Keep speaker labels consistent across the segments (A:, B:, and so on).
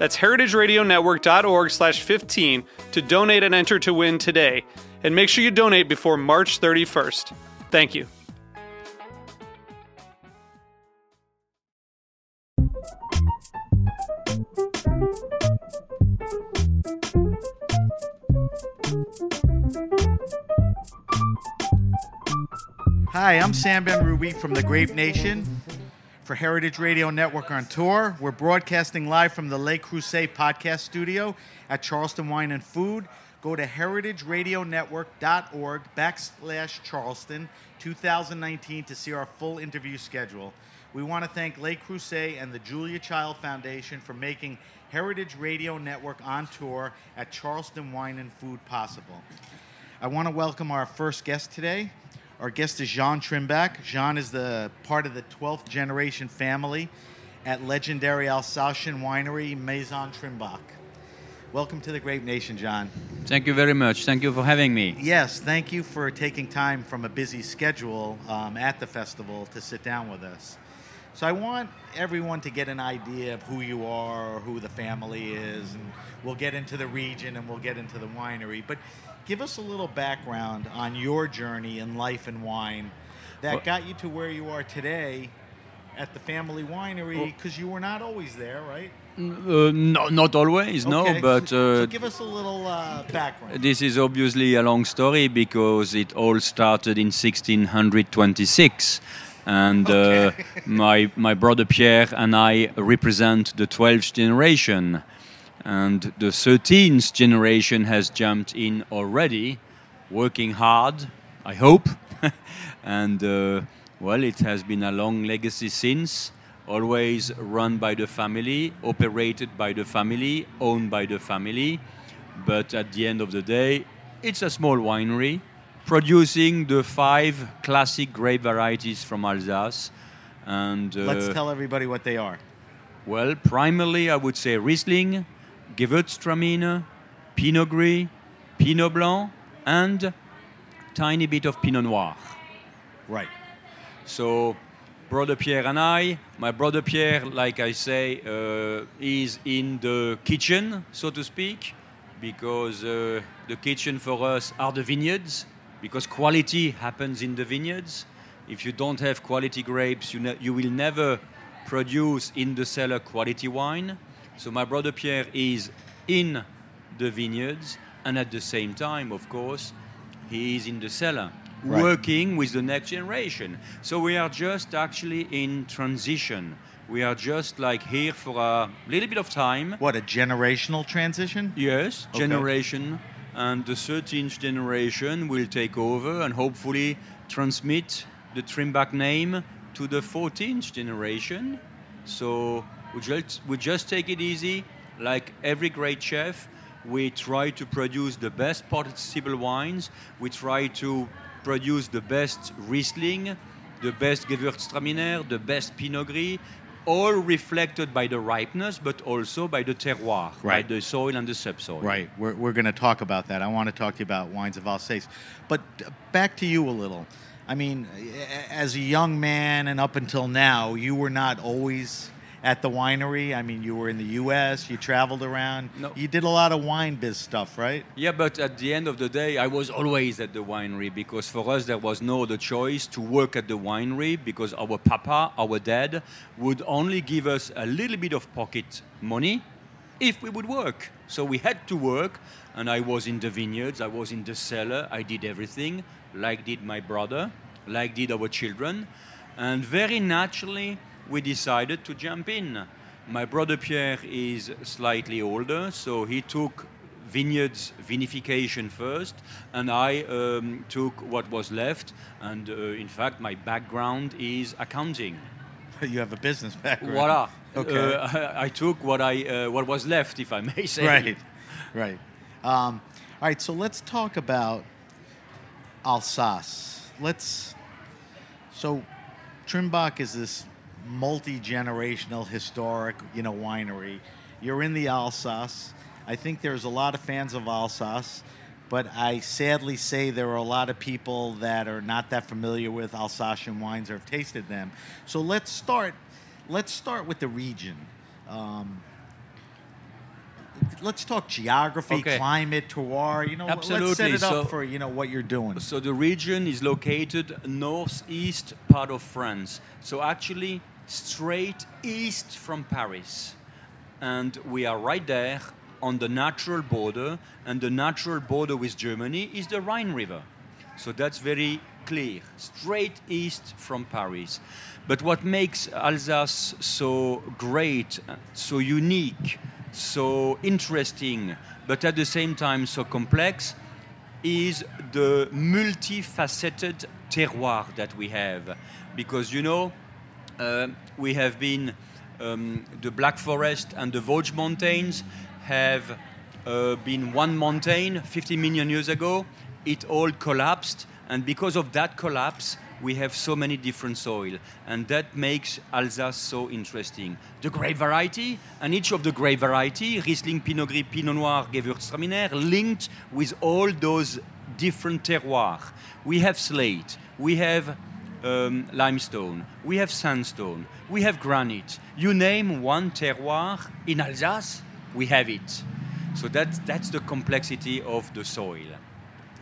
A: That's heritageradionetwork.org slash 15 to donate and enter to win today. And make sure you donate before March 31st. Thank you.
B: Hi, I'm Sam Benrubi from the Grape Nation for Heritage Radio Network on tour. We're broadcasting live from the Le Creuset podcast studio at Charleston Wine and Food. Go to heritageradionetwork.org backslash Charleston 2019 to see our full interview schedule. We want to thank Le Creuset and the Julia Child Foundation for making Heritage Radio Network on tour at Charleston Wine and Food possible. I want to welcome our first guest today. Our guest is Jean Trimbach. Jean is the part of the 12th generation family at legendary Alsatian winery Maison Trimbach. Welcome to the Grape Nation, John.
C: Thank you very much. Thank you for having me.
B: Yes, thank you for taking time from a busy schedule um, at the festival to sit down with us. So I want everyone to get an idea of who you are or who the family is, and we'll get into the region and we'll get into the winery. But give us a little background on your journey in life and wine that
C: Well-
B: got you to where you are today at the family winery because you were not always there, right?
C: Uh, no, not always, no, but
B: so, so
C: uh,
B: give us a little uh, background.
C: this is obviously a long story because it all started in 1626. And
B: Okay.
C: uh, my, my brother Pierre and I represent the 12th generation. And the 13th generation has jumped in already, working hard, I hope. and uh, well, it has been a long legacy since, always run by the family, operated by the family, owned by the family. But at the end of the day, it's a small winery producing the five classic grape varieties from Alsace. And uh,
B: Let's tell everybody what they are.
C: well, primarily I would say Riesling, Gewürztraminer, Pinot Gris, Pinot Blanc, and tiny bit of Pinot Noir.
B: Right.
C: So, brother Pierre and I, my brother Pierre, like I say, uh, is in the kitchen, so to speak, because uh, the kitchen for us are the vineyards, because quality happens in the vineyards. If you don't have quality grapes, you, ne- you will never produce in the cellar quality wine. So, my brother Pierre is in the vineyards, and at the same time, of course, he is in the cellar
B: Right.
C: working with the next generation. So we are just actually in transition. We are just like here for a little bit of time.
B: What, a generational transition?
C: Yes,
B: Okay.
C: generation. And the 13th generation will take over and hopefully transmit the Trimbach name to the 14th generation. So we just, we just take it easy. Like every great chef, we try to produce the best possible wines. We try to produce the best Riesling, the best Gewürztraminer, the best Pinot Gris, all reflected by the ripeness, but also by the terroir, by the soil and the subsoil.
B: Right. We're, we're going to talk about that. I want to talk to you about wines of Alsace. But uh, back to you a little. I mean, as a young man and up until now, you were not always at the winery. I mean, you were in the U.S., you traveled around.
C: No.
B: You did a lot of wine biz stuff, right?
C: Yeah, but at the end of the day, I was always at the winery because for us there was no other choice to work at the winery because our papa, our dad, would only give us a little bit of pocket money if we would work. So we had to work, and I was in the vineyards, I was in the cellar, I did everything, like did my brother, like did our children. And very naturally, we decided to jump in. My brother Pierre is slightly older, so he took vineyards vinification first, and I um, took what was left. And uh, in fact, my background is accounting.
B: You have a business background.
C: Voila.
B: Okay.
C: Uh, I, I took what I uh, what was left, if I may say.
B: Right, right. Um, all right, so let's talk about Alsace. Let's. So, Trimbach is this multi-generational, historic, you know, winery. You're in the Alsace. I think there's a lot of fans of Alsace, but I sadly say there are a lot of people that are not that familiar with Alsatian wines or have tasted them. So let's start. Let's start with the region. Um, let's talk geography,
C: Okay.
B: climate, terroir. You know, let's set it up
C: So-
B: for you know what you're doing.
C: So the region is located northeast part of France. So actually straight east from Paris. And we are right there on the natural border and the natural border with Germany is the Rhine River. So that's very clear, straight east from Paris. But what makes Alsace so great, so unique, so interesting, but at the same time so complex is the multifaceted terroir that we have. Because, you know, we have been, um, the Black Forest and the Vosges Mountains have uh, been one mountain 50 million years ago. It all collapsed, and because of that collapse, we have so many different soil, and that makes Alsace so interesting. The grape variety, and each of the grape variety, Riesling, Pinot Gris, Pinot Noir, Gewürztraminer, linked with all those different terroirs. We have slate, we have um, limestone, we have sandstone, we have granite. You name one terroir in Alsace, we have it. So that's, that's the complexity of the soil.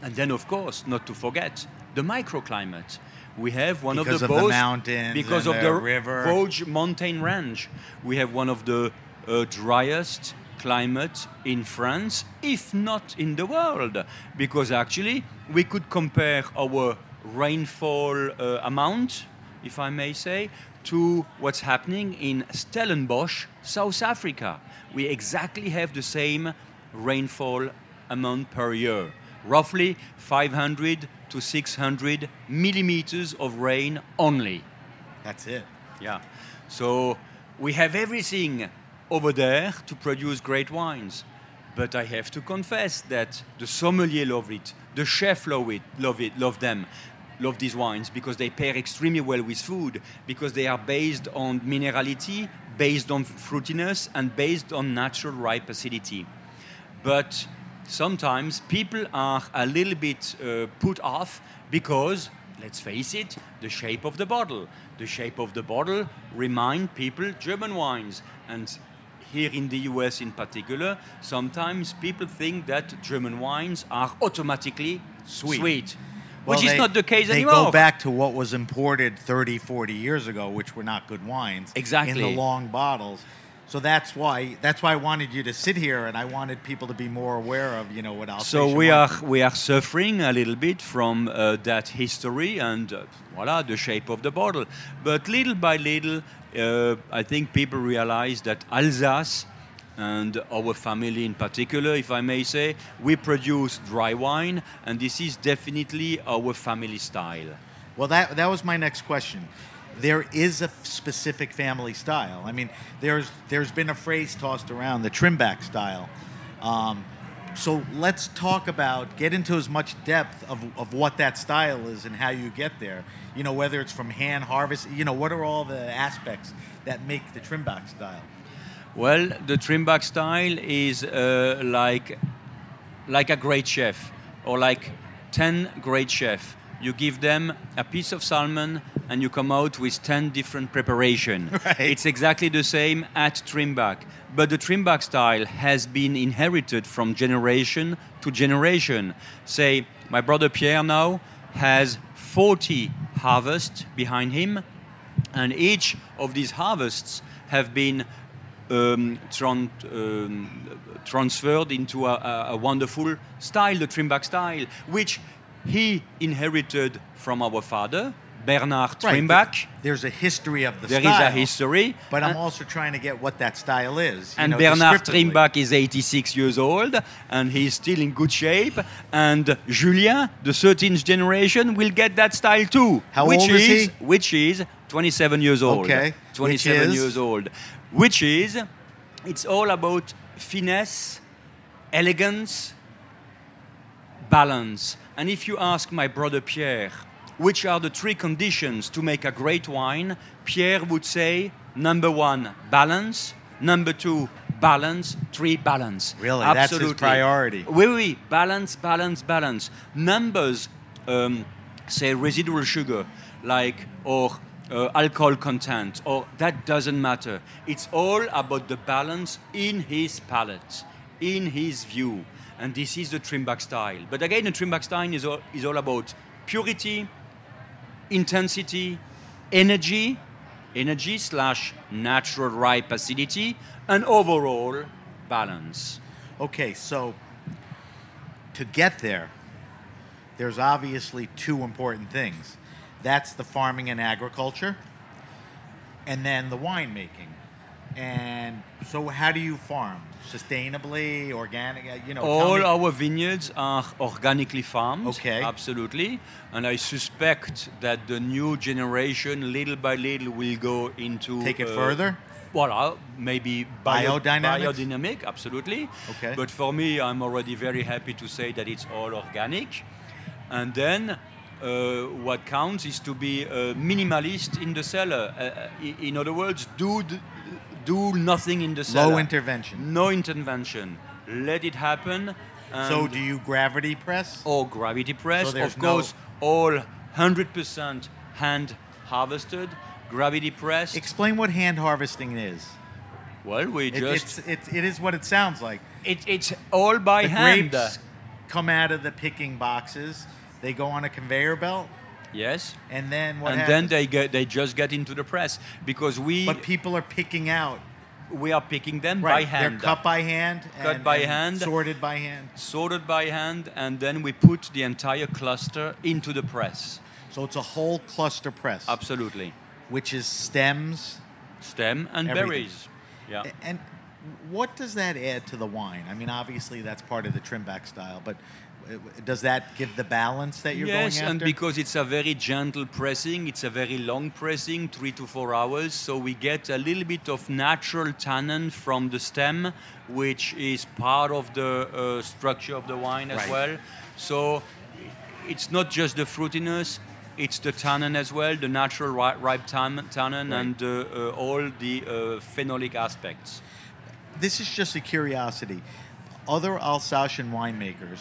C: And then, of course, not to forget the microclimate. We have one
B: Because
C: of
B: of
C: the
B: the
C: most
B: mountains
C: because of
B: the
C: the
B: river.
C: Vosges mountain range. We have one of the uh, driest climate in France, if not in the world, because actually we could compare our rainfall uh, amount, if I may say, to what's happening in Stellenbosch, South Africa. We exactly have the same rainfall amount per year, roughly 500 to 600 millimeters of rain only.
B: That's it.
C: Yeah. So we have everything over there to produce great wines. But I have to confess that the sommelier love it, the chef love it, love it, love them, love these wines because they pair extremely well with food, because they are based on minerality, based on fruitiness, and based on natural ripe acidity. But sometimes people are a little bit uh, put off because, let's face it, the shape of the bottle. The shape of the bottle remind people German wines. And here in the US in particular, sometimes people think that German wines are automatically
B: Sweet.
C: sweet,
B: Well,
C: which is
B: they-
C: not the case
B: they
C: anymore.
B: go back to what was imported 30, 40 years ago, which were not good wines.
C: Exactly.
B: In the long bottles. So that's why that's why I wanted you to sit here, and I wanted people to be more aware of you know what Alsatian
C: So we are we are suffering a little bit from uh, that history and uh, voila the shape of the bottle. But little by little, uh, I think people realize that Alsace and our family in particular, if I may say, we produce dry wine, and this is definitely our family style.
B: Well, that that was my next question. There is a specific family style. I mean, there's there's been a phrase tossed around, the Trimbach style. Um, so let's talk about get into as much depth of, of what that style is and how you get there. You know, whether it's from hand harvest. You know, what are all the aspects that make the Trimbach style?
C: Well, the Trimbach style is uh, like like a great chef or like 10 great chefs. You give them a piece of salmon and you come out with 10 different preparation.
B: Right.
C: It's exactly the same at Trimbach. But the Trimbach style has been inherited from generation to generation. Say, my brother Pierre now has 40 harvests behind him and each of these harvests have been um, tran- um, transferred into a, a, wonderful style, the Trimbach style, which he inherited from our father, Bernard
B: Right,
C: Trimbach.
B: There's a history of the
C: There is
B: style.
C: There is a history.
B: But I'm also trying to get what that style is. you
C: and
B: know,
C: Bernard. Trimbach is 86 years old and he's still in good shape. And Julien, the 13th generation, will get that style too.
B: How
C: which
B: old is he?
C: Which is 27 years old.
B: Okay.
C: 27
B: Which is?
C: years old. Which is, it's all about finesse, elegance, balance. And if you ask my brother Pierre, which are the three conditions to make a great wine, Pierre would say number one, balance, number two, balance, three, balance.
B: Really? That's his priority.
C: Oui, oui, balance, balance, balance. Numbers um, say residual sugar, like, or uh, alcohol content, or that doesn't matter. It's all about the balance in his palate, in his view. And this is the Trimbach style. But again, the Trimbach style is all, is all about purity, intensity, energy, energy slash natural ripe acidity, and overall balance.
B: Okay, so to get there, there's obviously two important things. That's the farming and agriculture, and then the winemaking. And so, how do you farm? Sustainably, organic? uh, You know,
C: All our vineyards are organically farmed.
B: Okay.
C: Absolutely. And I suspect that the new generation, little by little, will go into.
B: Take it
C: uh,
B: further?
C: Well, uh, maybe bio-
B: Biodynamics?
C: biodynamic, absolutely.
B: Okay.
C: But for me, I'm already very happy to say that it's all organic. And then uh, what counts is to be a minimalist in the cellar. Uh, uh, in other words, do, do nothing in the cellar.
B: low intervention.
C: No intervention. Let it happen.
B: So, do you gravity press?
C: or gravity press.
B: So
C: of course, all 100% hand harvested, gravity pressed.
B: Explain what hand harvesting is.
C: well, we
B: It,
C: just
B: it's, it's, it is what it sounds like.
C: it, it's all by
B: the
C: hand.
B: grapes come out of the picking boxes. They go on a conveyor belt,
C: Yes.
B: and then what
C: and
B: happens?
C: then they get they just get into the press because we
B: but people are picking out.
C: we are picking them by hand.
B: they're cut by hand,
C: Cut
B: and-
C: by
B: and
C: hand.
B: sorted by hand.
C: sorted by hand, and then we put the entire cluster into the press.
B: So it's a whole cluster press,
C: Absolutely.
B: which is stems.
C: Stem and
B: Everything.
C: berries. Yeah.
B: And what does that add to the wine? I mean, obviously that's part of the Trimbach style, but does that give the balance that you're
C: yes,
B: going after?
C: Yes, and because it's a very gentle pressing, it's a very long pressing, three to four hours, so we get a little bit of natural tannin from the stem, which is part of the uh, structure of the wine as
B: Right.
C: well. So it's not just the fruitiness. It's the tannin as well, the natural ri- ripe tan- tannin,
B: Right.
C: and uh, uh, all the uh, phenolic aspects.
B: this is just a curiosity. Other Alsatian winemakers,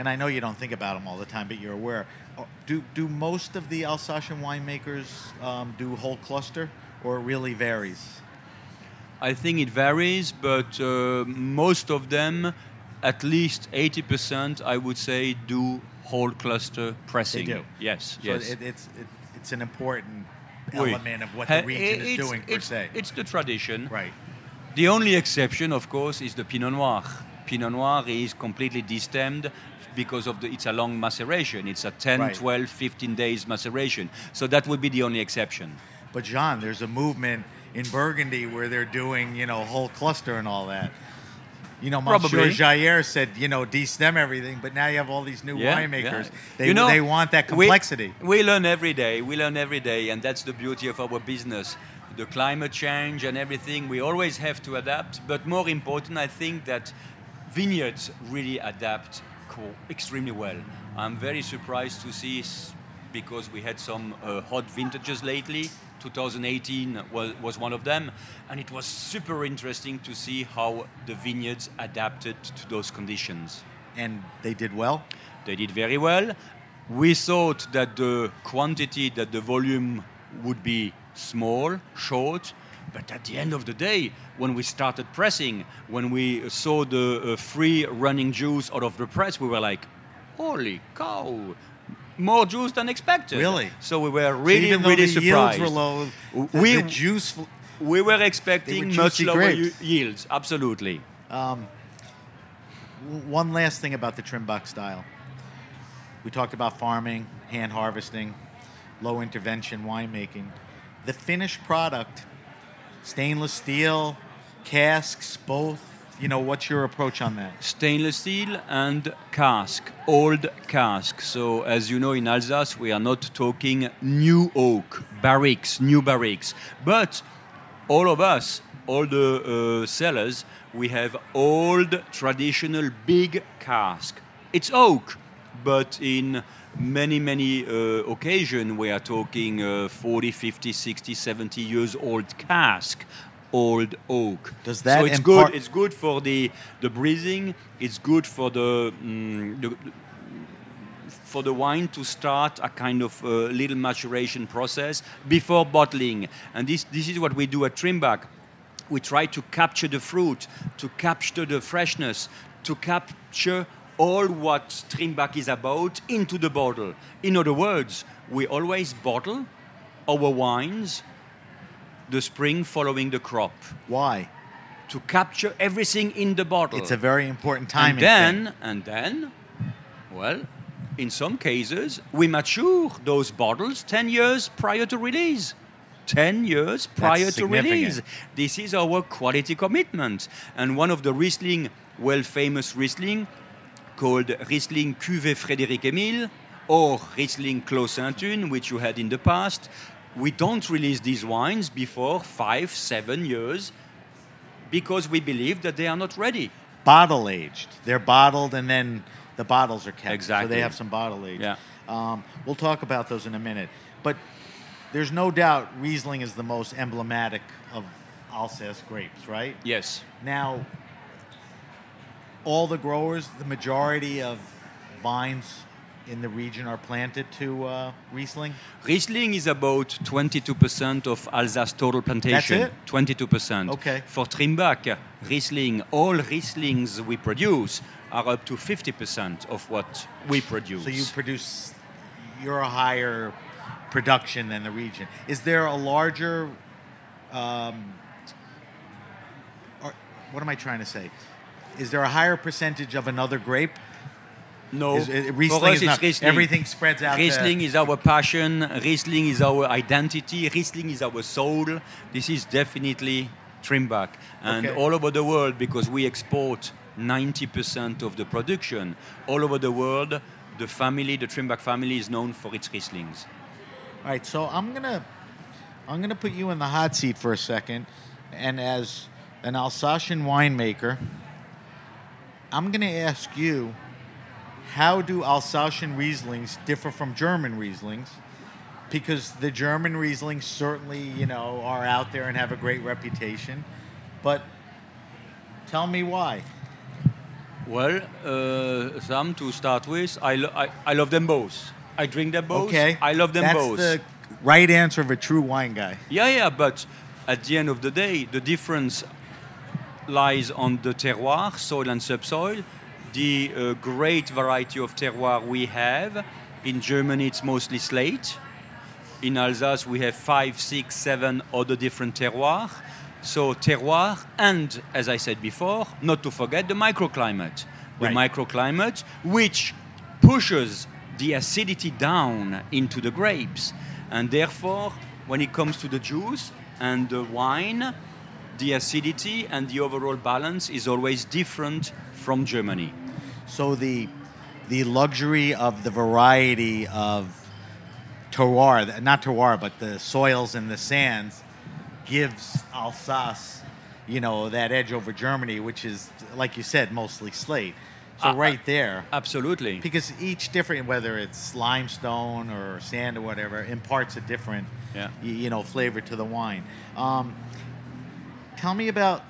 B: and I know you don't think about them all the time, but you're aware. uh, Do do most of the Alsatian winemakers um, do whole cluster, or it really varies?
C: I think it varies, but uh, most of them, at least 80%, I would say, do whole cluster pressing.
B: They do.
C: Yes,
B: So
C: yes.
B: it, it's it, it's an important element of what the region is doing per
C: it's,
B: se.
C: It's the tradition.
B: right.
C: The only exception, of course, is the Pinot Noir. Pinot Noir is completely destemmed because of the it's a long maceration. It's a 10,
B: Right.
C: 12, 15 days maceration. So that would be the only exception.
B: But John, there's a movement in Burgundy where they're doing, you know, whole cluster and all that. You know, Monsieur
C: Probably.
B: Jayer said, you know, destem everything, but now you have all these new
C: Yeah,
B: winemakers.
C: yeah.
B: They,
C: You know,
B: they want that complexity.
C: We, learn every day. We learn every day, and that's the beauty of our business. The climate change and everything, we always have to adapt. But more important, I think that vineyards really adapt extremely well. I'm very surprised to see, because we had some uh, hot vintages lately. 2018 was, was one of them, and it was super interesting to see how the vineyards adapted to those conditions.
B: and they did well.
C: They did very well. We thought that the quantity, that the volume would be small, short, but at the end of the day, when we started pressing, when we saw the uh, free running juice out of the press, we were like, holy cow, more juice than expected.
B: Really?
C: So we were
B: So
C: really,
B: even
C: really surprised.
B: yields were low, the,
C: We-
B: the juice,
C: we were expecting
B: were
C: much lower y- yields. Absolutely.
B: W- One last thing about the Trimbach style. We talked about farming, hand harvesting, low intervention winemaking. The finished product, stainless steel, casks, both. You know, what's your approach on that?
C: stainless steel and cask, old cask. So, as you know, in Alsace, we are not talking new oak, barriques, new barriques. But all of us, all the uh, cellars, we have old, traditional, big cask. It's oak, but in many, many uh, occasions, we are talking uh, 40, 50, 60, 70 years old cask. Old oak.
B: Does that
C: so it's good. It's good for the the breathing. It's good for the, mm, the for the wine to start a kind of uh, little maturation process before bottling. And this this is what we do at Trimbach. We try to capture the fruit, to capture the freshness, to capture all what Trimbach is about into the bottle. In other words, we always bottle our wines the spring following the crop
B: Why?
C: to capture everything in the bottle.
B: It's a very important time.
C: and then,
B: thing.
C: and then, well, in some cases, we mature those bottles 10 years prior to release. 10 years prior to release. This is our quality commitment. And one of the Riesling, well famous Riesling, called Riesling Cuvée Frédéric Émile or Riesling Clos Sainte Hune, which you had in the past, we don't release these wines before five, seven years because we believe that they are not ready.
B: bottle aged. They're bottled and then the bottles are kept. So
C: Exactly.
B: they have some bottle age.
C: Yeah.
B: Um, we'll talk about those in a minute. But there's no doubt Riesling is the most emblematic of Alsace grapes, right?
C: Yes.
B: Now, all the growers, the majority of vines in the region are planted to uh, Riesling.
C: Riesling is about 22% of Alsace total plantation.
B: That's it?
C: 22%.
B: Okay.
C: For Trimbach, Riesling, all Rieslings we produce are up to 50% of what we produce.
B: So you produce, you're a higher production than the region. Is there a larger, um, or what am I trying to say? Is there a higher percentage of another grape?
C: no,
B: Is, is-
C: for
B: Riesling is
C: it's
B: not,
C: Riesling.
B: everything spreads out.
C: Riesling is our passion. Riesling is our identity. Riesling is our soul. This is definitely Trimbach. And
B: Okay.
C: all over the world, because we export 90% of the production, all over the world, the family, the Trimbach family, is known for its Rieslings.
B: All right, so I'm gonna I'm gonna put you in the hot seat for a second, and as an Alsatian winemaker, I'm gonna ask you, how do Alsatian Rieslings differ from German Rieslings? Because the German Rieslings certainly, you know, are out there and have a great reputation, but tell me why.
C: Well, uh, some to start with, I, lo- I, I love them both. I drink them both.
B: Okay,
C: I love them
B: That's
C: both.
B: That's the right answer of a true wine guy.
C: Yeah, yeah, but at the end of the day, the difference lies on the terroir, soil and subsoil, the uh, great variety of terroir we have. In Germany, it's mostly slate. In Alsace, we have five, six, seven other different terroirs. So terroir, and as I said before, not to forget the microclimate. The
B: Right.
C: microclimate, which pushes the acidity down into the grapes. And therefore, when it comes to the juice and the wine, the acidity and the overall balance is always different from Germany.
B: So the the luxury of the variety of terroir, not terroir, but the soils and the sands, gives Alsace, you know, that edge over Germany, which is, like you said, mostly slate. So
C: Uh,
B: right there,
C: Absolutely.
B: because each different, whether it's limestone or sand or whatever, imparts a different,
C: Yeah.
B: y- you know, flavor to the wine. Um, tell me about.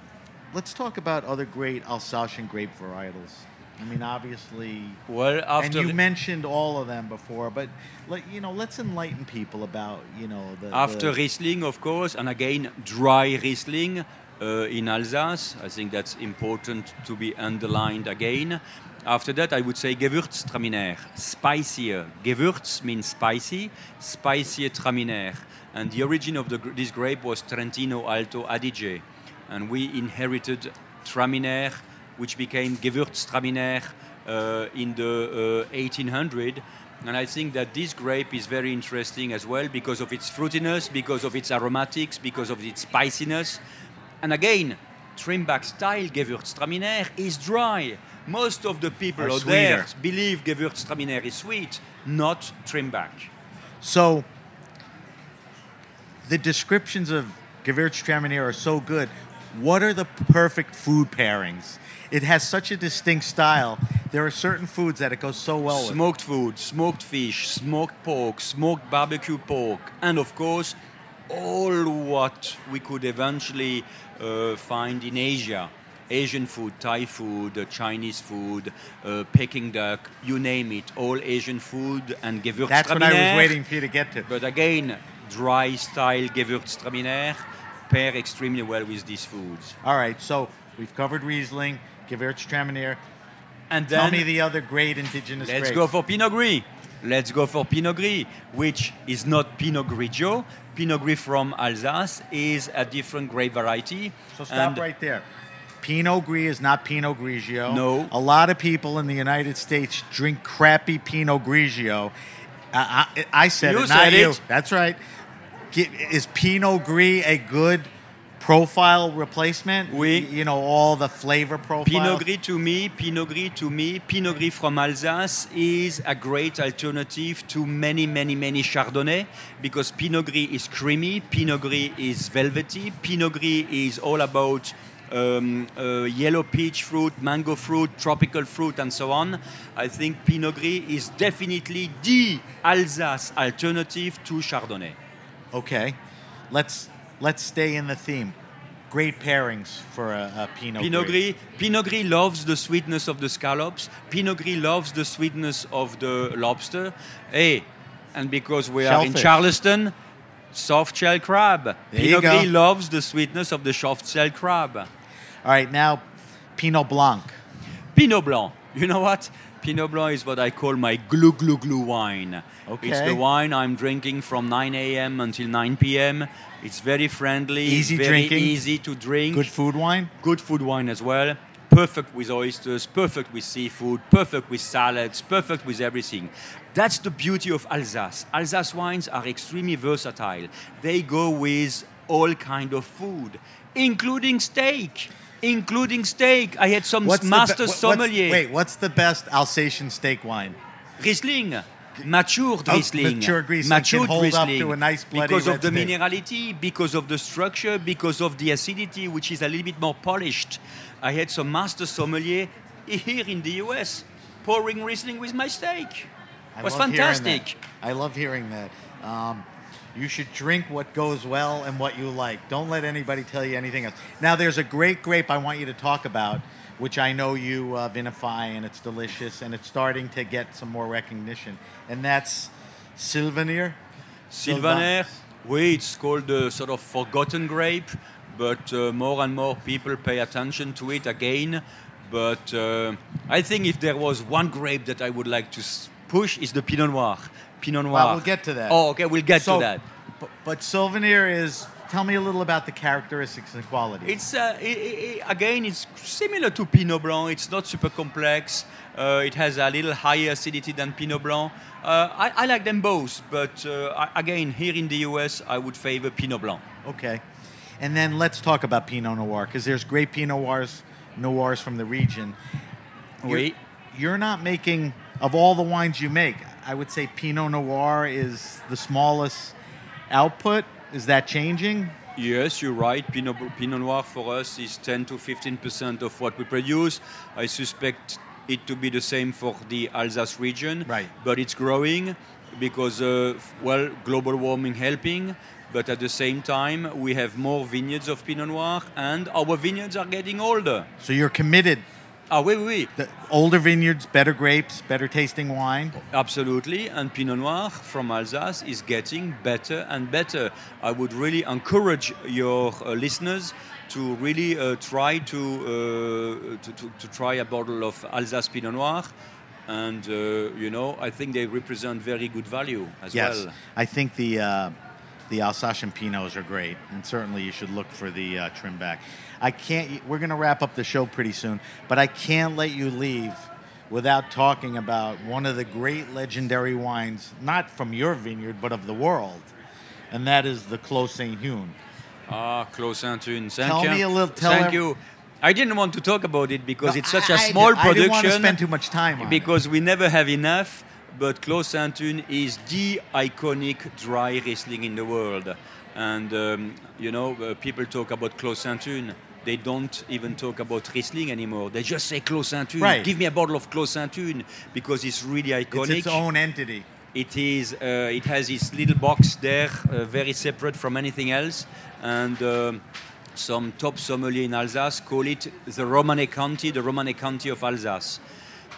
B: Let's talk about other great Alsatian grape varietals. I mean, obviously,
C: Well, after
B: and you mentioned all of them before, but like you know, let's enlighten people about you know the
C: After
B: the,
C: Riesling, of course, and again, dry Riesling uh, in Alsace. I think that's important to be underlined again. After that, I would say Gewürztraminer, spicier. Gewürz means spicy, spicier Traminer. And the origin of the, this grape was Trentino Alto Adige. And we inherited Traminer, which became Gewürztraminer uh, in the uh, 1800. And I think that this grape is very interesting as well because of its fruitiness, because of its aromatics, because of its spiciness. And again, Trimbach style Gewürztraminer is dry. Most of the people out there believe Gewürztraminer is sweet, not Trimbach.
B: So the descriptions of Gewürztraminer are so good. What are the perfect food pairings? It has such a distinct style. There are certain foods that it goes so well with.
C: Smoked food, smoked fish, smoked pork, smoked barbecue pork, and of course, all what we could eventually uh, find in Asia. Asian food, Thai food, uh, Chinese food, uh, Peking duck, you name it, all Asian food and Gewürztraminer.
B: That's what I was waiting for you to get to.
C: But again, dry style Gewürztraminer pair extremely well with these foods.
B: All right, so we've covered Riesling, Gewürztraminer.
C: And
B: Tell me the other great indigenous
C: Let's
B: grapes.
C: go for Pinot Gris. Let's go for Pinot Gris, which is not Pinot Grigio. Pinot Gris from Alsace is a different grape variety.
B: So stop
C: And
B: right there. Pinot Gris is not Pinot Grigio.
C: No.
B: A lot of people in the United States drink crappy Pinot Grigio. Uh, I, I said
C: You
B: it, not
C: said
B: you.
C: it.
B: That's right. Get, is Pinot Gris a good profile replacement?
C: Oui.
B: You know, all the flavor profile.
C: Pinot Gris to me, Pinot Gris to me, Pinot Gris from Alsace is a great alternative to many, many, many Chardonnay because Pinot Gris is creamy, Pinot Gris is velvety, Pinot Gris is all about um, uh, yellow peach fruit, mango fruit, tropical fruit, and so on. I think Pinot Gris is definitely the Alsace alternative to Chardonnay.
B: Okay. Let's let's stay in the theme. Great pairings for a, a Pinot,
C: Pinot Gris, Pinot Gris loves the sweetness of the scallops. Pinot Gris loves the sweetness of the lobster. Hey, and because we are in Charleston, soft shell crab.
B: There
C: Pinot. Gris loves the sweetness of the soft shell crab.
B: All right, now Pinot Blanc.
C: Pinot Blanc. You know what? Pinot Blanc is what I call my glue glue glue wine. It's the wine I'm drinking from 9 a.m. until 9 p.m. It's very friendly,
B: Easy
C: very
B: drinking.
C: easy to drink.
B: Good food wine.
C: good food wine as well. Perfect with oysters, perfect with seafood, perfect with salads, perfect with everything. That's the beauty of Alsace. Alsace wines are extremely versatile. They go with all kind of food, including steak. Including steak. I had some
B: be-
C: master
B: what's-
C: sommelier.
B: wait, what's the best Alsatian steak wine?
C: Riesling. Matured Riesling.
B: Mature Riesling
C: Matured
B: can hold up to a nice bloody
C: Because of the minerality, because of the structure, because of the acidity, which is a little bit more polished. I had some master sommelier here in the US pouring Riesling with my steak.
B: I
C: It was fantastic.
B: I love hearing that. Um, you should drink what goes well and what you like. Don't let anybody tell you anything else. Now, there's a great grape I want you to talk about, which I know you uh, vinify, and it's delicious, and it's starting to get some more recognition, and that's Sylvaner.
C: Sylvaner, oui, it's called the sort of forgotten grape, but uh, more and more people pay attention to it again. But uh, I think if there was one grape that I would like to push, is the Pinot Noir. Pinot Noir.
B: Well, we'll get to that.
C: Oh, okay, we'll get
B: So-
C: to that.
B: But, but Sylvaner is. Tell me a little about the characteristics and qualities.
C: It's uh, i i i again, it's similar to Pinot Blanc. It's not super complex. Uh, it has a little higher acidity than Pinot Blanc. Uh, I, I like them both, but uh, again, here in the US, I would favor Pinot Blanc.
B: Okay. And then let's talk about Pinot Noir because there's great Pinot Noirs, Noirs from the region. You're,
C: Oui.
B: you're not making, of all the wines you make, I would say Pinot Noir is the smallest output. Is that changing?
C: Yes, you're right. Pinot, Pinot Noir for us is 10 to 15 percent of what we produce. I suspect it to be the same for the Alsace region.
B: Right.
C: But it's growing because, uh, well, global warming helping. But at the same time, we have more vineyards of Pinot Noir, and our vineyards are getting older.
B: So you're committed
C: Ah oui, oui, oui.
B: The older vineyards, better grapes, better tasting wine.
C: Absolutely, and Pinot Noir from Alsace is getting better and better. I would really encourage your uh, listeners to really uh, try to, uh, to, to, to try a bottle of Alsace Pinot Noir, and uh, you know I think they represent very good value as
B: Yes,
C: well.
B: I think the uh, the Alsatian Pinots are great, and certainly you should look for the uh, Trimbach. I can't. We're going to wrap up the show pretty soon, but I can't let you leave without talking about one of the great legendary wines, not from your vineyard, but of the world, and that is the Clos Sainte Hune.
C: Ah, Clos Sainte Hune, thank
B: Tell
C: you.
B: me a little- tell
C: thank you. I didn't want to talk about it because it's such
B: I-
C: a
B: I
C: small
B: did- I didn't want to spend too much time on it.
C: because we never have enough. But Clos Sainte Hune is the iconic dry Riesling in the world, and um, you know uh, people talk about Clos Sainte Hune. They don't even talk about Riesling anymore. They just say Clos Sainte Hune.
B: Right.
C: Give me a bottle of Clos Sainte Hune because it's really iconic.
B: its its own entity.
C: It is. Uh, it has its little box there, uh, very separate from anything else, and um, some top sommelier in Alsace call it the Romanée-Conti, the Romanée-Conti of Alsace.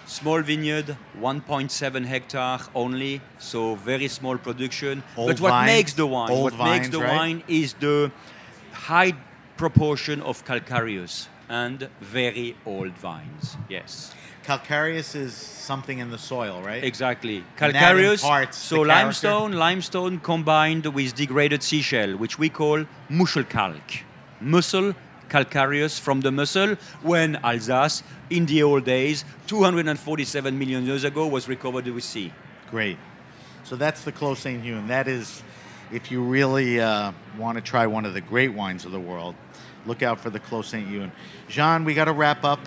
C: Small vineyard, 1.7 hectare only, so very small production.
B: Old
C: but what
B: vines,
C: makes the wine? what makes the
B: right?
C: wine is the high proportion of calcareous and very old vines. Yes.
B: Calcareous is something in the soil, right?
C: Exactly. Calcareous. So limestone, limestone combined with degraded seashell, which we call muschelkalk. Mussel calcareous from the mussel when Alsace, in the old days, 247 million years ago, was recovered with sea.
B: Great. So that's the Clos Sainte Hune. That is, if you really uh, want to try one of the great wines of the world, look out for the Clos Sainte Hune. Jean, we got to wrap up.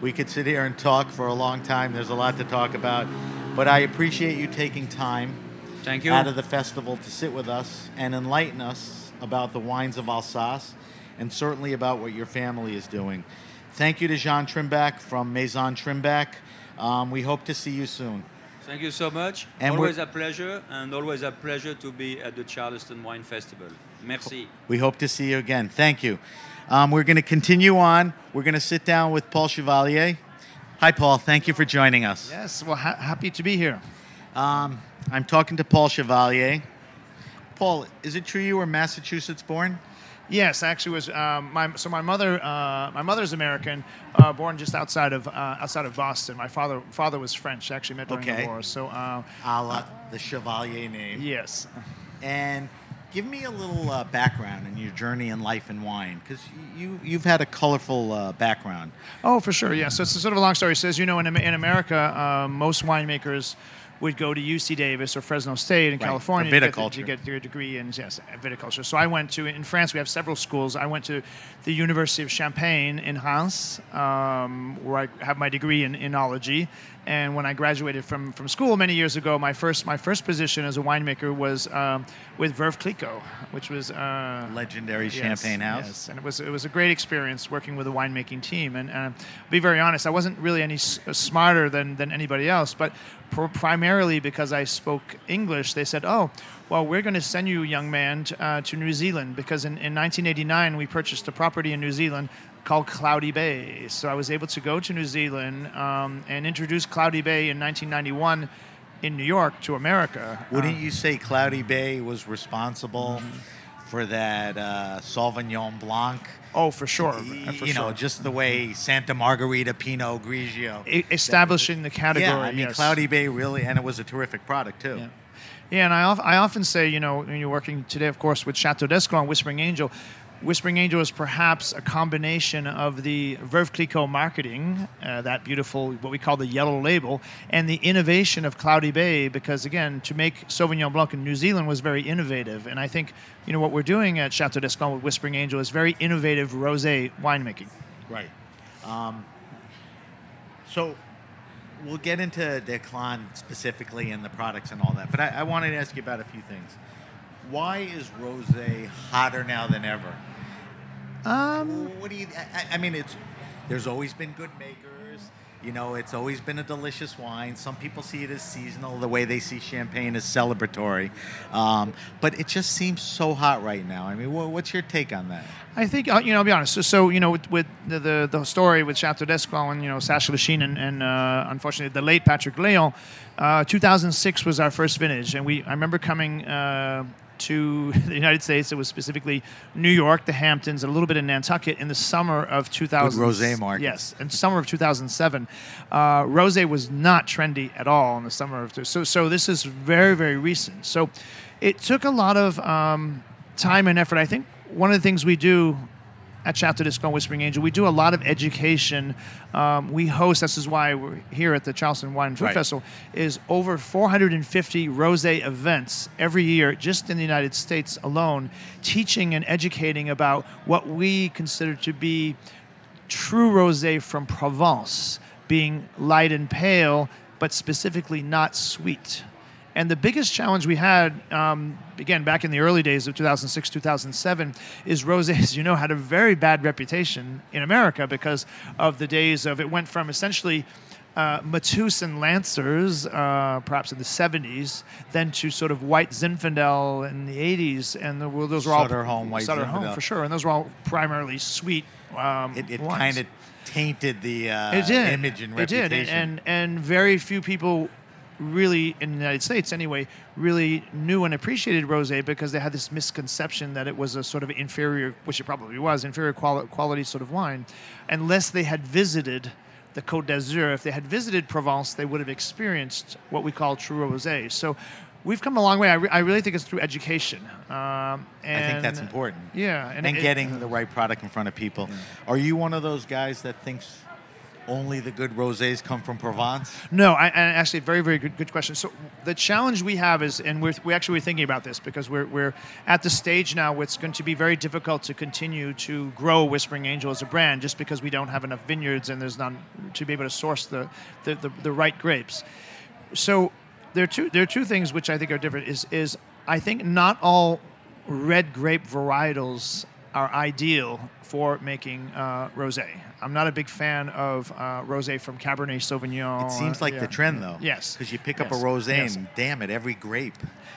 B: We could sit here and talk for a long time. There's a lot to talk about, but I appreciate you taking time
C: Thank you.
B: out of the festival to sit with us and enlighten us about the wines of Alsace and certainly about what your family is doing. Thank you to Jean Trimbach from Maison Trimbach. Um, we hope to see you soon.
C: Thank you so much.
B: And
C: always a pleasure, and always a pleasure to be at the Charleston Wine Festival. Merci.
B: We hope to see you again. Thank you. Um, we're going to continue on. We're going to sit down with Paul Chevalier. Hi, Paul. Thank you for joining us.
D: Yes, well, ha- happy to be here.
B: Um, I'm talking to Paul Chevalier. Paul, is it true you were Massachusetts born?
D: Yes, actually, was um, my so my mother uh, my mother's American, uh, born just outside of uh, outside of Boston. My father father was French, actually met during
B: Okay.
D: the war. So uh,
B: A la the Chevalier name.
D: yes,
B: And give me a little uh, background in your journey in life and wine, because you you've had a colorful uh, background.
D: oh for sure, yeah. So it's a sort of a long story. So as you know, in, in America, uh, most winemakers would go to UC Davis or Fresno State in
B: Right,
D: California
B: for
D: to get,
B: viticulture.
D: to get their degree in yes, viticulture. So I went to in France. We have several schools. I went to the University of Champagne in Reims, um, where I have my degree in enology. And when I graduated from, from school many years ago, my first my first position as a winemaker was um, with Veuve Clicquot, which was uh,
B: Legendary
D: Yes,
B: Champagne House.
D: Yes, and it was it was a great experience working with a winemaking team. And uh, be very honest, I wasn't really any s- uh, smarter than than anybody else, but pr- primarily because I spoke English, they said, "Oh, well, we're going to send you, young man, t- uh, to New Zealand because in, in 1989 we purchased a property in New Zealand." Called Cloudy Bay. So I was able to go to New Zealand um, and introduce Cloudy Bay in 1991 in New York to America.
B: Wouldn't
D: Uh,
B: you say Cloudy Bay was responsible
D: Mm-hmm.
B: for that uh, Sauvignon Blanc?
D: oh, for sure. For
B: you know, just the way Santa Margherita Pinot Grigio.
D: E- establishing the category.
B: yeah, I mean,
D: yes.
B: Cloudy Bay really, and it was a terrific product too.
D: Yeah. Yeah, and I, I often say, you know, when you're working today, of course, with Chateau d'Esclans Whispering Angel, Whispering Angel is perhaps a combination of the Veuve Clicquot marketing, uh, that beautiful, what we call the yellow label, and the innovation of Cloudy Bay, because again, to make Sauvignon Blanc in New Zealand was very innovative. And I think, you know, what we're doing at Chateau d'Esclans with Whispering Angel is very innovative rosé winemaking.
B: Right. Um, so we'll get into d'Esclans specifically and the products and all that, but I, I wanted to ask you about a few things. Why is rosé hotter now than ever?
D: Um,
B: What do you? I, I mean, it's there's always been good makers. You know, it's always been a delicious wine. Some people see it as seasonal, the way they see champagne as celebratory. Um, but it just seems so hot right now. I mean, wha- what's your take on that?
D: I think uh, you know. I'll be honest. So, so you know, with, with the, the the story with Chateau d'Esclans and you know Sacha Lichine and, and uh, unfortunately the late Patrick Léon, uh, 2006 was our first vintage, and we I remember coming. To the United States, it was specifically New York, the Hamptons, a little bit in Nantucket in the summer of 2000.
B: rosé market.
D: Yes, in summer of 2007, uh, rosé was not trendy at all in the summer of so so this is very very recent. So it took a lot of um, time and effort. I think one of the things we do at Chateau d'Esclans Whispering Angel, we do a lot of education. Um, we host. This is why we're here at the Charleston Wine and Food
B: Right.
D: Festival. Is over 450 rosé events every year, just in the United States alone, teaching and educating about what we consider to be true rosé from Provence, being light and pale, but specifically not sweet. And the biggest challenge we had, um, again, back in the early days of 2006, 2007, is rosé, as you know, had a very bad reputation in America because of the days of it went from essentially uh, Mateus and Lancers, uh, perhaps in the 70s, then to sort of White Zinfandel in the 80s, and the, well, those were all
B: Home, White
D: Sutter Home
B: Zinfandel.
D: for sure, and those were all primarily sweet. Um,
B: It, it kind of tainted the uh,
D: it did.
B: image and reputation.
D: it did, and and very few people really in the United States anyway really knew and appreciated rosé because they had this misconception that it was a sort of inferior, which it probably was, inferior quali- quality sort of wine, unless they had visited the Côte d'Azur. If they had visited Provence, they would have experienced what we call true rosé. So. We've come a long way. I, re- I really think it's through education. Um, and
B: I think that's important.
D: Yeah,
B: and,
D: it-
B: getting the right product in front of people. Are you one of those guys that thinks only the good rosés come from Provence?
D: No, I, and actually, very, very good, good question. So the challenge we have is, and we're, we actually were thinking about this because we're, we're at the stage now where it's going to be very difficult to continue to grow Whispering Angel as a brand just because we don't have enough vineyards and there's none to be able to source the, the, the, the right grapes. So there are two there are two things which I think are different. Is is I think not all red grape varietals are ideal for making uh, rosé. I'm not a big fan of uh, rosé from Cabernet Sauvignon.
B: It seems like
D: Oh, Yeah.
B: the trend, though.
D: Yes.
B: Because you pick up a rosé
D: Yes.
B: and damn it, every grape.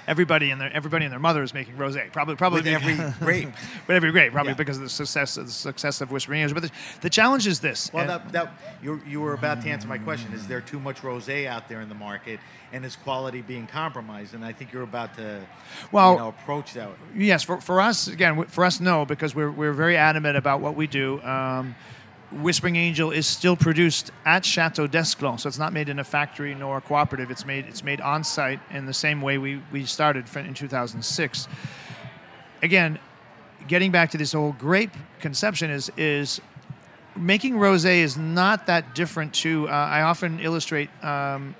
D: Everybody and their everybody and their mother is making rosé. Probably probably
B: With every grape.
D: with every grape. Probably
B: Yeah.
D: because of the success of the success of Whispering. But the, the challenge is this.
B: Well, that, that you you were about to answer my question. Is there too much rosé out there in the market, and is quality being compromised? And I think you're about to,
D: Well-
B: you know, approach that.
D: Yes, for, for us again, for us no, because we're we're very adamant about what we do. Um, Whispering Angel is still produced at Chateau d'Esclans, so it's not made in a factory nor a cooperative. It's made it's made on site in the same way we we started in 2006. Again, getting back to this whole grape conception is is making rosé is not that different to. Uh, I often illustrate um,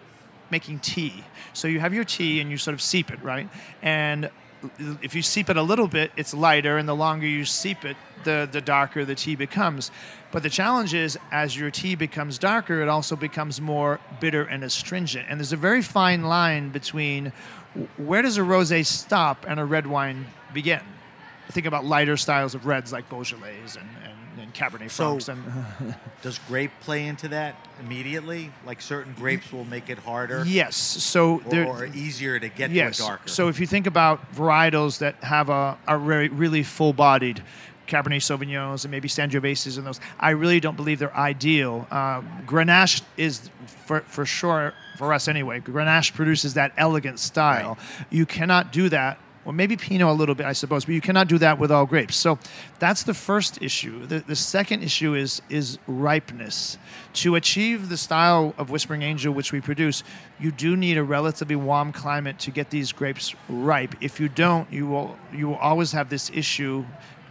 D: making tea. So you have your tea and you sort of seep it, right? And if you seep it a little bit, it's lighter, and the longer you seep it, the the darker the tea becomes. But the challenge is, as your tea becomes darker, it also becomes more bitter and astringent. And there's a very fine line between where does a rosé stop and a red wine begin. Think about lighter styles of reds like Beaujolais and, and, Cabernet
B: So-
D: Francs. and,
B: Does grape play into that immediately? Like certain grapes will make it harder,
D: yes, so
B: or, or easier to get
D: yes.
B: to a darker.
D: So if you think about varietals that have a, a really, really full-bodied Cabernet Sauvignons and maybe Sangioveses and those, I really don't believe they're ideal. Uh, Grenache is for, for sure for us anyway. Grenache produces that elegant style. You cannot do that. Well, maybe Pinot a little bit, I suppose, but you cannot do that with all grapes. So that's the first issue. The, the second issue is is ripeness. To achieve the style of Whispering Angel which we produce, you do need a relatively warm climate to get these grapes ripe. If you don't, you will you will always have this issue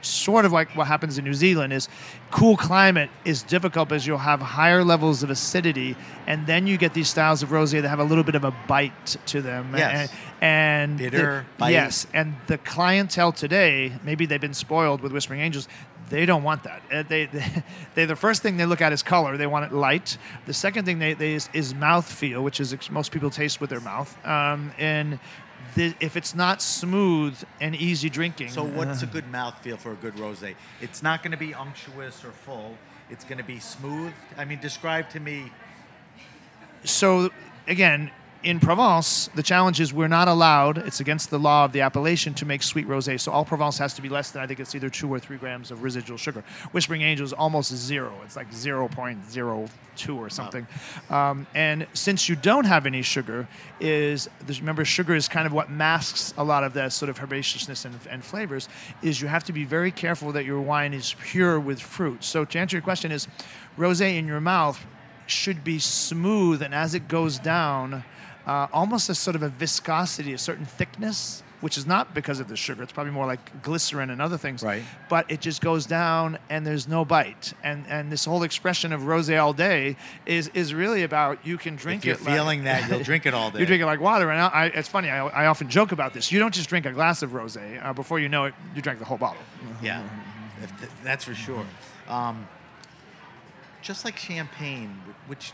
D: sort of like what happens in New Zealand is cool climate is difficult because you'll have higher levels of acidity and then you get these styles of rosé that have a little bit of a bite to them.
B: Yes.
D: and, and
B: Bitter,
D: the-
B: bite.
D: yes. And the clientele today maybe they've been spoiled with whispering angels they don't want that. Uh, they, they, they the first thing they look at is color. They want it light. The second thing they, they is, is mouth feel which is most people taste with their mouth. Um, and the, if it's not smooth and easy drinking
B: So what's a good mouthfeel for a good rosé? It's not going to be unctuous or full. It's going to be smooth. I mean, describe to me
D: so again, in Provence, the challenge is we're not allowed. It's against the law of the appellation to make sweet rosé. So all Provence has to be less than I think it's either two or three grams of residual sugar. Whispering Angel is almost zero. It's like zero point zero two or something. Um, and since you don't have any sugar, is remember sugar is kind of what masks a lot of that sort of herbaceousness and, and flavors. Is you have to be very careful that your wine is pure with fruit. So to answer your question, is rosé in your mouth should be smooth, and as it goes down uh, almost a sort of a viscosity, a certain thickness, which is not because of the sugar. It's probably more like glycerin and other things.
B: Right.
D: But it just goes down and there's no bite. And and this whole expression of rosé all day is is really about you can drink it.
B: If you're
D: it. like-
B: feeling that, you'll drink it all day.
D: you drink it like water, and I, I, it's funny. I, I often joke about this. You don't just drink a glass of rosé. Uh, before you know it, you drank the whole bottle.
B: Yeah, that's for sure. Um, just like champagne, which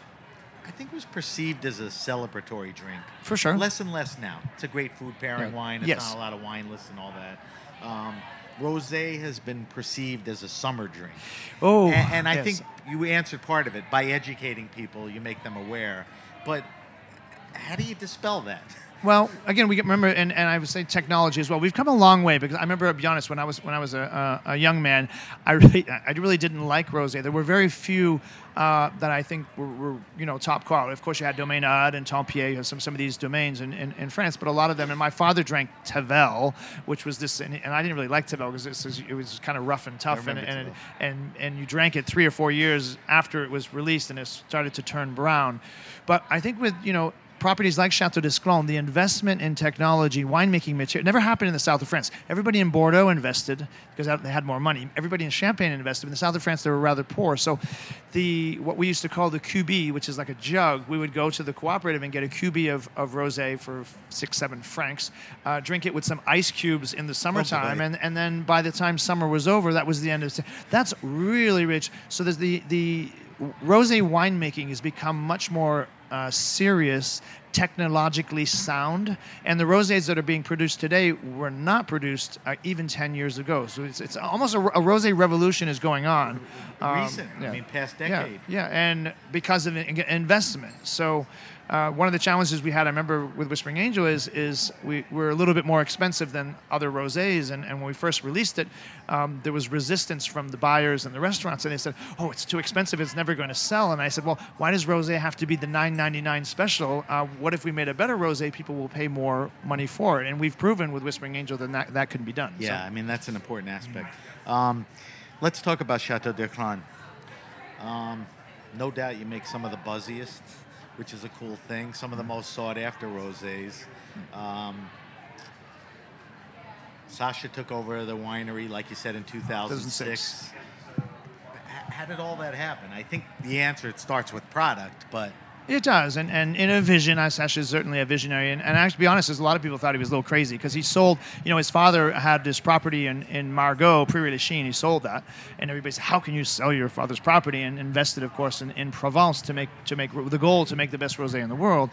B: I think it was perceived as a celebratory drink.
D: For sure.
B: Less and less now. It's a great food pairing
D: Yeah.
B: wine. It's
D: Yes.
B: not a lot of wine lists and all that. Um, rosé has been perceived as a summer drink.
D: Oh,
B: and, and I
D: yes.
B: think you answered part of it by educating people. You make them aware. But how do you dispel that?
D: Well, again, we remember, and, and I would say technology as well. We've come a long way because I remember, to be honest, when I was when I was a, a, a young man, I really I really didn't like rosé. There were very few uh, that I think were, were you know top quality. Of course, you had Domaine Ott and Tempier, you have some some of these domains in, in, in France, but a lot of them. And my father drank Tavel, which was this, and, and I didn't really like Tavel because it was, it was kind of rough and tough, and and, and and you drank it three or four years after it was released, and it started to turn brown. But I think with you know properties like Chateau d'Esclans, the investment in technology, winemaking material, never happened in the south of France. Everybody in Bordeaux invested because they had more money. Everybody in Champagne invested. In the south of France, they were rather poor. So, the what we used to call the QB, which is like a jug, we would go to the cooperative and get a QB of, of rosé for six, seven francs, uh, drink it with some ice cubes in the summertime, and, and then by the time summer was over, that was the end of it. That's really rich. So, there's the, the rosé winemaking has become much more uh, serious, technologically sound, and the rosés that are being produced today were not produced uh, even 10 years ago. So it's, it's almost a, a rosé revolution is going on. Um,
B: Recent. I mean, past decade.
D: yeah, yeah, and because of investment. So uh, one of the challenges we had, I remember with Whispering Angel, is is we were a little bit more expensive than other rosés, and, and when we first released it, um, there was resistance from the buyers and the restaurants, and they said, "Oh, it's too expensive; it's never going to sell." And I said, "Well, why does rosé have to be the 9.99 special? Uh, what if we made a better rosé? People will pay more money for it." And we've proven with Whispering Angel that that, that can be done. So-
B: Yeah, I mean that's an important aspect. Um, let's talk about Chateau d'Esclans. Um, no doubt you make some of the buzziest, which is a cool thing. Some of the most sought after rosés. Um, Sacha took over the winery, like you said, in 2006.
D: 2006.
B: How did all that happen? I think the answer it starts with product, but
D: It does, and, and in a vision, Sash is certainly a visionary. And, and actually, to be honest, a lot of people thought he was a little crazy because he sold. You know, his father had this property in, in Margaux, Prairie Chine. He sold that, and everybody said, "How can you sell your father's property?" And invested, of course, in, in Provence to make to make the goal to make the best rosé in the world.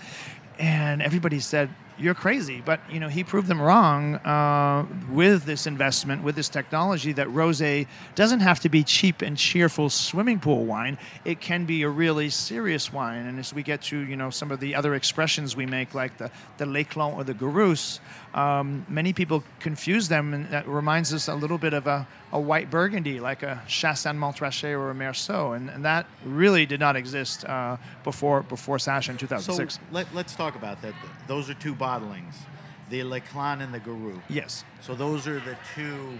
D: And everybody said, "You're crazy," but you know, he proved them wrong uh, with this investment, with this technology. That rosé doesn't have to be cheap and cheerful swimming pool wine. It can be a really serious wine. And as we get to you know some of the other expressions we make, like the the Les Clans or the Garrus, um, many people confuse them, and that reminds us a little bit of a, a white Burgundy, like a Chassagne Montrachet or a Meursault, and, and that really did not exist uh, before before Sacha in 2006.
B: so let, let's talk about that. Those are two bottlings, the Les Clans and the Garrus.
D: yes.
B: So those are the two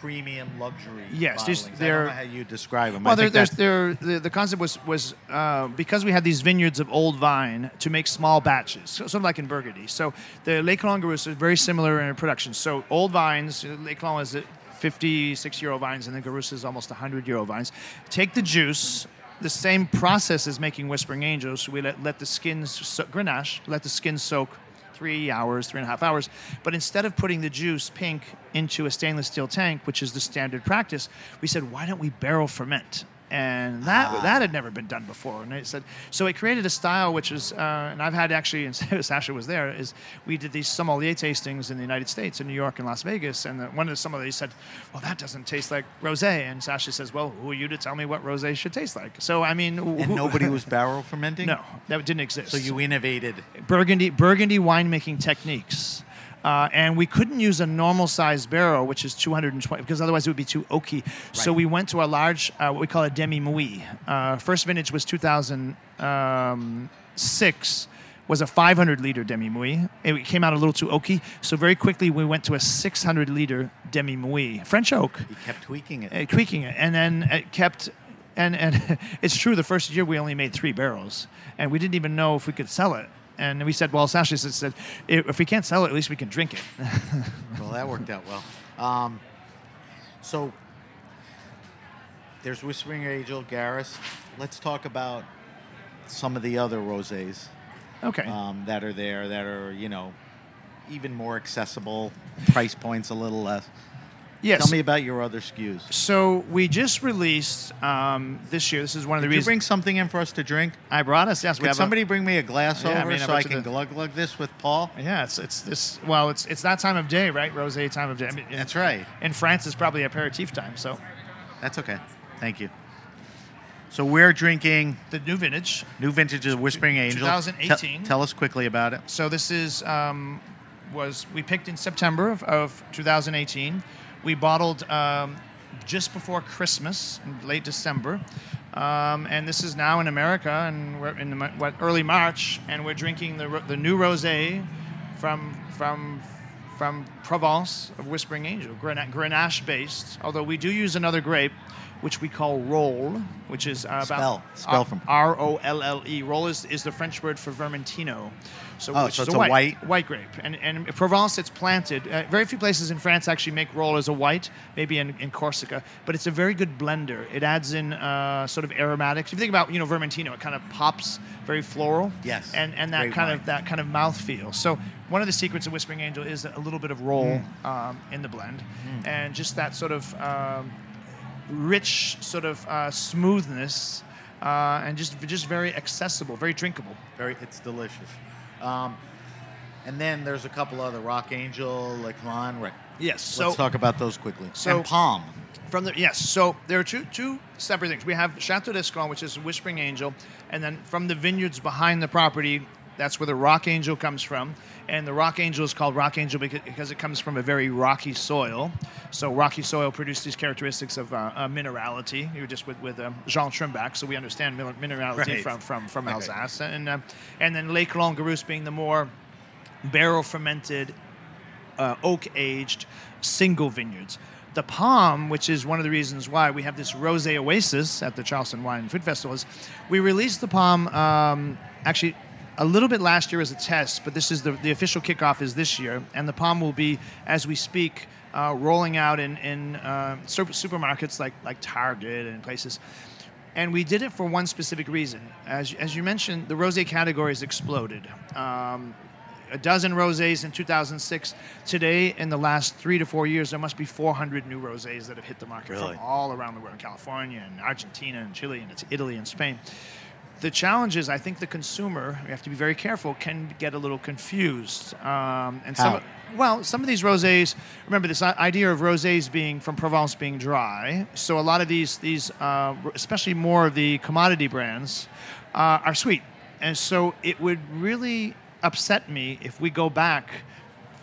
B: premium luxury.
D: Yes,
B: bottlings.
D: They're-
B: don't know how you describe them.
D: Well,
B: I
D: there,
B: think
D: there's there the, the concept was was uh, because we had these vineyards of old vine to make small batches, so, sort of like in Burgundy. So the Les Clans is very similar in production. So old vines, Les Clans is at 56 year old vines, and the Garrus is almost 100 year old vines. Take the juice. The same process as making Whispering Angels. We let, let the skins so, Grenache, let the skin soak three hours, three and a half hours. But instead of putting the juice pink into a stainless steel tank, which is the standard practice, we said, why don't we barrel ferment? And that that had never been done before. And it said so. It created a style which is, uh, and I've had actually, and Sacha was there. Is we did these sommelier tastings in the United States, in New York and Las Vegas, and the, one of the sommeliers said, "Well, that doesn't taste like rosé," and Sacha says, "Well, who are you to tell me what rosé should taste like?" So I mean,
B: And
D: who-
B: nobody was barrel fermenting?
D: no, that didn't exist.
B: So you innovated.
D: Burgundy Burgundy winemaking techniques. Uh, and we couldn't use a normal size barrel, which is 220, because otherwise it would be too oaky. So we went to a large, uh, what we call a demi muid. Uh, first vintage was 2006, was a 500 liter demi muid. It came out a little too oaky, so very quickly we went to a 600 liter demi muid, French oak
B: You kept tweaking it.
D: uh, tweaking it, and then it kept. And and it's true. The first year we only made three barrels, and we didn't even know if we could sell it. And we said, well, Sacha said, if we can't sell it, at least we can drink it.
B: Well, that worked out well. Um, so there's Whispering Angel, Garrus. Let's talk about some of the other rosés
D: okay.
B: um, that are there that are, you know, even more accessible, price points a little less.
D: Yes.
B: Tell me about your other SKUs.
D: so we just released um, this year. This is one of the reasons.
B: Did you bring something in for us to drink?
D: I brought us. Yes, we
B: Could
D: have a-
B: somebody bring me a glass
D: Yeah, I
B: over
D: mean,
B: so
D: I
B: I can
D: the-
B: glug glug this with Paul?
D: yeah, it's it's this. Well, it's it's that time of day, right? Rosé time of day. I mean, in-
B: That's right.
D: In France, it's probably aperitif time. So
B: That's okay. Thank you. So we're drinking
D: the new vintage.
B: new vintage is Whispering Angel.
D: 2018.
B: Tell- tell us quickly about it.
D: So this is um, was we picked in September of, of 2018. We bottled um, just before Christmas, in late December, um, and this is now in America, and we're in the, what early March, and we're drinking the the new rosé from from from Provence of Whispering Angel, Grenache based. Although we do use another grape, which we call Rolle, which is uh,
B: Spell.
D: about
B: Spell from-
D: R O L L E. Rolle is, is the French word for Vermentino. So,
B: Oh, so it's
D: a
B: a
D: white,
B: white-
D: white grape. And, and Provence, it's planted. Uh, very few places in France actually make Rolle as a white, maybe in, in Corsica. But it's a very good blender. It adds in uh, sort of aromatics. If you think about you know Vermentino, it kind of pops very floral.
B: Yes.
D: And and that
B: Great
D: kind
B: wine.
D: of that kind of mouthfeel. So one of the secrets of Whispering Angel is a little bit of Rolle um, in the blend, and just that sort of um, rich sort of uh, smoothness. Uh, and just just very accessible, very drinkable.
B: Very, it's delicious. Um, and then there's a couple other Rock Angel, Les Clans. Right.
D: Yes. So
B: Let's talk about those quickly.
D: so-
B: and Palm.
D: From the yes, so there are two two separate things. We have Chateau d'Esclans, which is Whispering Angel, and then from the vineyards behind the property, that's where the Rock Angel comes from. And the Rock Angel is called Rock Angel because, it comes from a very rocky soil. So rocky soil produces these characteristics of uh, uh, minerality. You were just with with um, Jean Trimbach, so we understand min- minerality
B: Right.
D: from from from
B: Right.
D: Alsace, and uh, and then Lake Longarousse being the more barrel fermented uh, oak aged single vineyards. The palm, which is one of the reasons why we have this rose oasis at the Charleston Wine and Food Festival, is we released the palm um, actually a little bit last year as a test, but this is the, the official kickoff is this year, and the palm will be as we speak uh, rolling out in in uh, super- supermarkets like like Target and places. And we did it for one specific reason. As, as you mentioned, the rosé category has exploded. Um, a dozen rosés in 2006. Today, in the last three to four years, there must be 400 new rosés that have hit the market
B: Really?
D: from all around the world, California and Argentina and Chile and it's Italy and Spain. The challenge is, I think the consumer, we have to be very careful, can get a little confused. Um, and some, well, some of these rosés. Remember this idea of rosés being from Provence being dry. So a lot of these, these, uh, especially more of the commodity brands, uh, are sweet, and so it would really upset me if we go back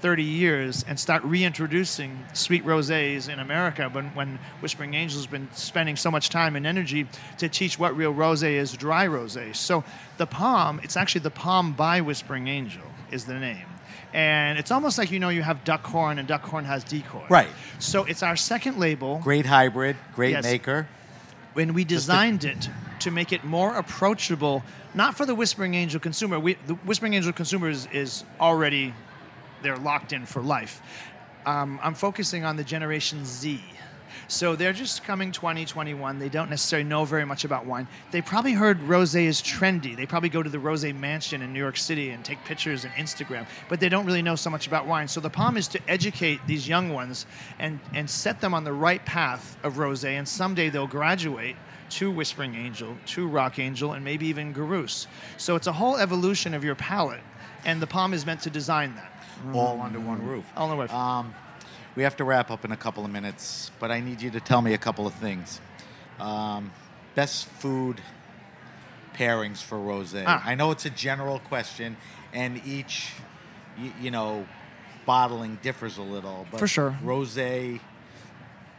D: 30 years and start reintroducing sweet rosés in America when, when Whispering Angel's been spending so much time and energy to teach what real rosé is dry rosé. So the Palm, it's actually the Palm by Whispering Angel is the name. And it's almost like you know you have Duckhorn and Duckhorn has decoy.
B: Right.
D: So it's our second label
B: Great hybrid, great
D: Yes.
B: maker.
D: when we designed it to make it more approachable, not for the Whispering Angel consumer. We, the Whispering Angel consumer is, is already they're locked in for life. Um, I'm focusing on the Generation Z. So they're just coming 2021. They don't necessarily know very much about wine. They probably heard rosé is trendy. They probably go to the rosé mansion in New York City and take pictures and Instagram, but they don't really know so much about wine. So the palm is to educate these young ones and and set them on the right path of rosé, and someday they'll graduate to Whispering Angel, to Rock Angel, and maybe even Garrus. So it's a whole evolution of your palate, and the palm is meant to design that.
B: All under one roof.
D: All in one roof.
B: Um, we have to wrap up in a couple of minutes, but I need you to tell me a couple of things. Um, best food pairings for rosé.
D: Ah.
B: I know it's a general question, and each, you, you know, bottling differs a little. But
D: For sure.
B: Rosé.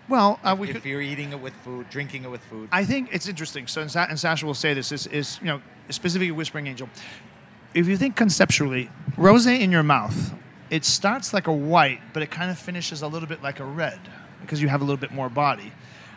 D: Well, uh, we
B: if
D: could.
B: you're eating it with food, drinking it with food.
D: I think it's interesting. So, and Sa- and Sacha will say this is, is you know specifically Whispering Angel. If you think conceptually, rosé in your mouth, it starts like a white, but it kind of finishes a little bit like a red because you have a little bit more body.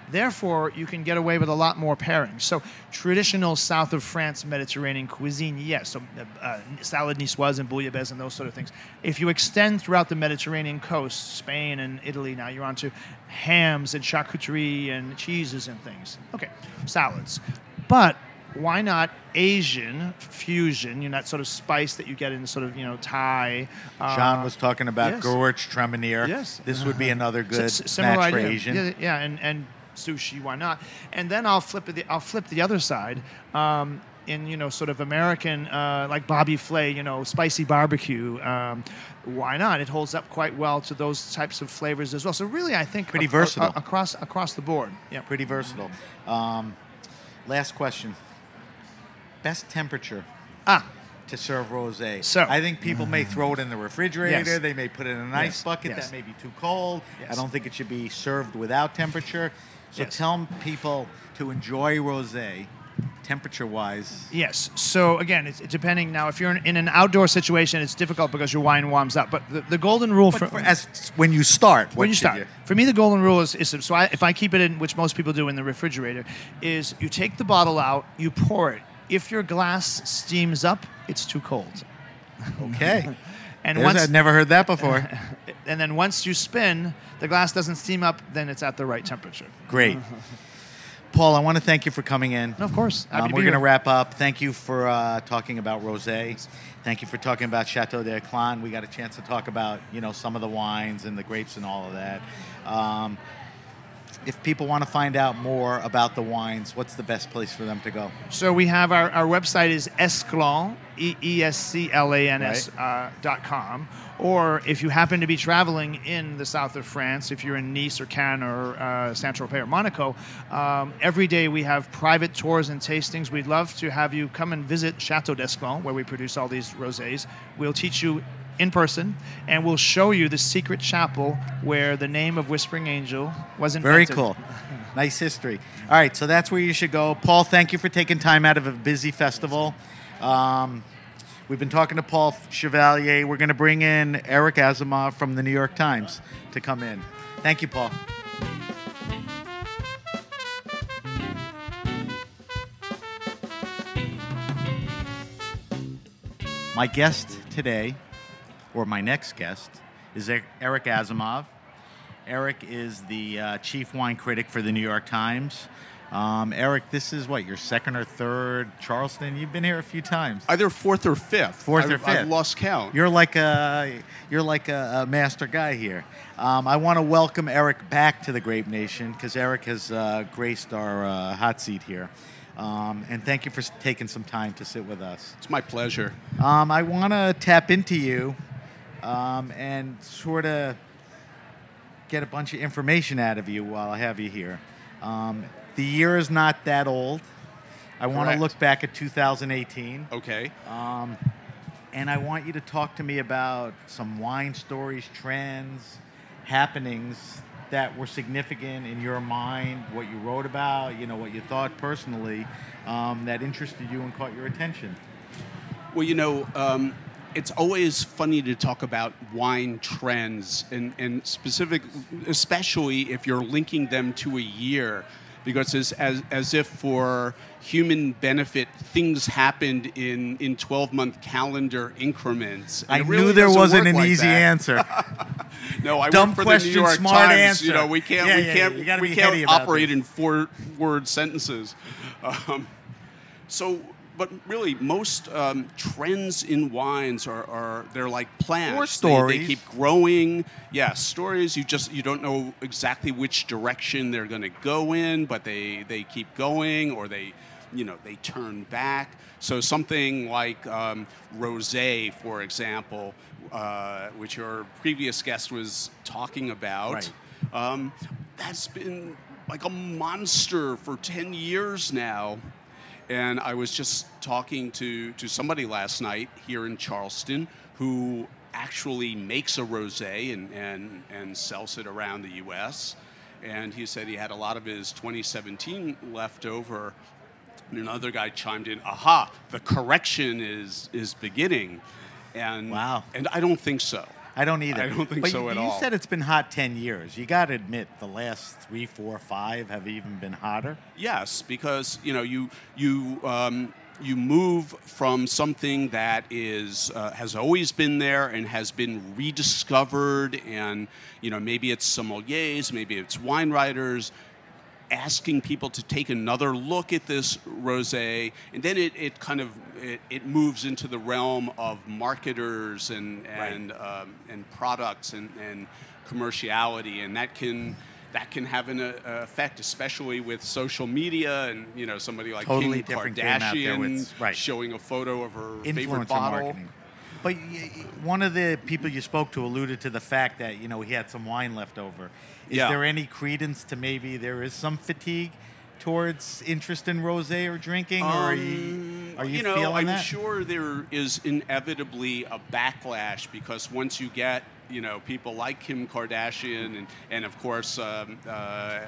D: Therefore, you can get away with a lot more pairings. So, traditional south of France Mediterranean cuisine, yes. So, uh, uh, salad niçoise and bouillabaisse and those sort of things. If you extend throughout the Mediterranean coast, Spain and Italy, now you're onto hams and charcuterie and cheeses and things. Okay, salads. But why not Asian fusion? You know, that sort of spice that you get in sort of, you know, Thai. uh,
B: John was talking about
D: yes.
B: Tremenier.
D: Yes.
B: This would be another good
D: S-
B: match for
D: idea.
B: Asian.
D: Yeah, yeah, and and sushi, why not? And then I'll flip. The, I'll flip the other side. Um, in you know sort of American uh, like Bobby Flay, you know, spicy barbecue. Um, why not? It holds up quite well to those types of flavors as well. So really, I think
B: Pretty versatile.
D: a- across across the board. Yeah.
B: Pretty versatile. Um, last question. Best temperature
D: Ah,
B: to serve rosé.
D: So-
B: I think people may throw it in the refrigerator.
D: Yes.
B: They may put it in an ice
D: Yes,
B: bucket.
D: yes.
B: That may be too cold. I don't think it should be served without temperature. So tell people to enjoy rosé, temperature-wise.
D: Yes. So again, it's, depending. Now, if you're in, an outdoor situation, it's difficult because your wine warms up. But the, the golden rule for,
B: for, as when you start,
D: when you start. For me, the golden rule is, is so I, if I keep it in, which most people do in the refrigerator, is you take the bottle out, you pour it. If your glass steams up, it's too cold.
B: Okay.
D: And
B: There's-
D: once,
B: I've never heard that before.
D: and then once you spin, the glass doesn't steam up, then it's at the right temperature.
B: Great. Paul, I want to thank you for coming in.
D: No, of course.
B: Um, we're going to wrap up. Thank you for uh, talking about rosé. Thank you for talking about Chateau d'Esclans. We got a chance to talk about you know some of the wines and the grapes and all of that. Um, if people want to find out more about the wines, what's the best place for them to go?
D: So we have our, our website is esclan, E E S C L A N S uh, dot com. Or if you happen to be traveling in the south of France, if you're in Nice or Cannes or uh, Saint Tropez or Monaco, um, every day we have private tours and tastings. We'd love to have you come and visit Chateau d'Esclan, where we produce all these rosés. We'll teach you in person, and we'll show you the secret chapel where the name of Whispering Angel was invented.
B: Very cool. nice history. All right, so that's where you should go. Paul, thank you for taking time out of a busy festival. Um, we've been talking to Paul Chevalier. We're going to bring in Eric Asimov from the New York Times to come in. Thank you, Paul. My guest today, or my next guest, is Eric Asimov. Eric is the uh, chief wine critic for the New York Times. Um, Eric, this is what your second or third Charleston. You've been here a few times.
E: Either fourth or fifth.
B: Fourth
E: I've,
B: or fifth.
E: I've lost count.
B: You're like a you're like a, a master guy here. Um, I want to welcome Eric back to the Grape Nation because Eric has uh, graced our uh, hot seat here. Um, and thank you for taking some time to sit with us.
E: it's my pleasure.
B: Um, I want to tap into you um, and sort of get a bunch of information out of you while I have you here. Um, the year is not that old. I want to look back at 2018,
E: Okay.
B: um, and I want you to talk to me about some wine stories, trends, happenings that were significant in your mind, what you wrote about, you know, what you thought personally, um, that interested you and caught your attention.
E: Well, you know, um, it's always funny to talk about wine trends, and, and specific, especially if you're linking them to a year, because it's as, as if for human benefit, things happened in, in 12 month calendar increments. And
B: I
E: really
B: knew there wasn't an
E: like
B: easy
E: that.
B: answer.
E: No, I
B: Dumb
E: work for
B: question,
E: the New York
B: smart
E: Times.
B: answer.
E: You know, we can't
B: Yeah,
E: we
B: yeah,
E: can't we can't operate
B: this.
E: in four word sentences. Um, so, but really, most um, trends in wines are, are they're like plants.
B: Or
E: They-
B: stories.
E: They, keep growing. Yeah, stories. You just you don't know exactly which direction they're going to go in, but they they keep going, or they you know they turn back. So something like um, rosé, for example, uh, which your previous guest was talking about.
B: Right.
E: Um, that's been like a monster for 10 years now. And I was just talking to, to somebody last night here in Charleston who actually makes a rosé and, and, and sells it around the US. And he said he had a lot of his 2017 left over. And another guy chimed in, aha, the correction is, is beginning. And,
B: Wow.
E: and I don't think so.
B: I don't either.
E: I don't think
B: but
E: so
B: you,
E: at
B: you
E: all.
B: said it's been hot 10 years. You got to admit, the last three, four, five have even been hotter.
E: Yes, because you know you you um, you move from something that is uh, has always been there and has been rediscovered, and you know maybe it's sommeliers, maybe it's wine writers asking people to take another look at this rosé, and then it, it kind of it, it moves into the realm of marketers and and um, and products and, and commerciality, and that can that can have an uh, effect, especially with social media and you know somebody like
B: Totally
E: Kim
B: different game out there
E: Kardashian
B: with- right.
E: showing a photo of her favorite
B: Influencer
E: bottle.
B: marketing. But one of the people you spoke to alluded to the fact that you know he had some wine left over. Is
E: Yeah.
B: there any credence to maybe there is some fatigue towards interest in rosé or drinking, or are you,
E: Um,
B: are you,
E: know,
B: feeling
E: I'm
B: that?
E: sure there is inevitably a backlash because once you get, you know, people like Kim Kardashian and, and of course um, uh,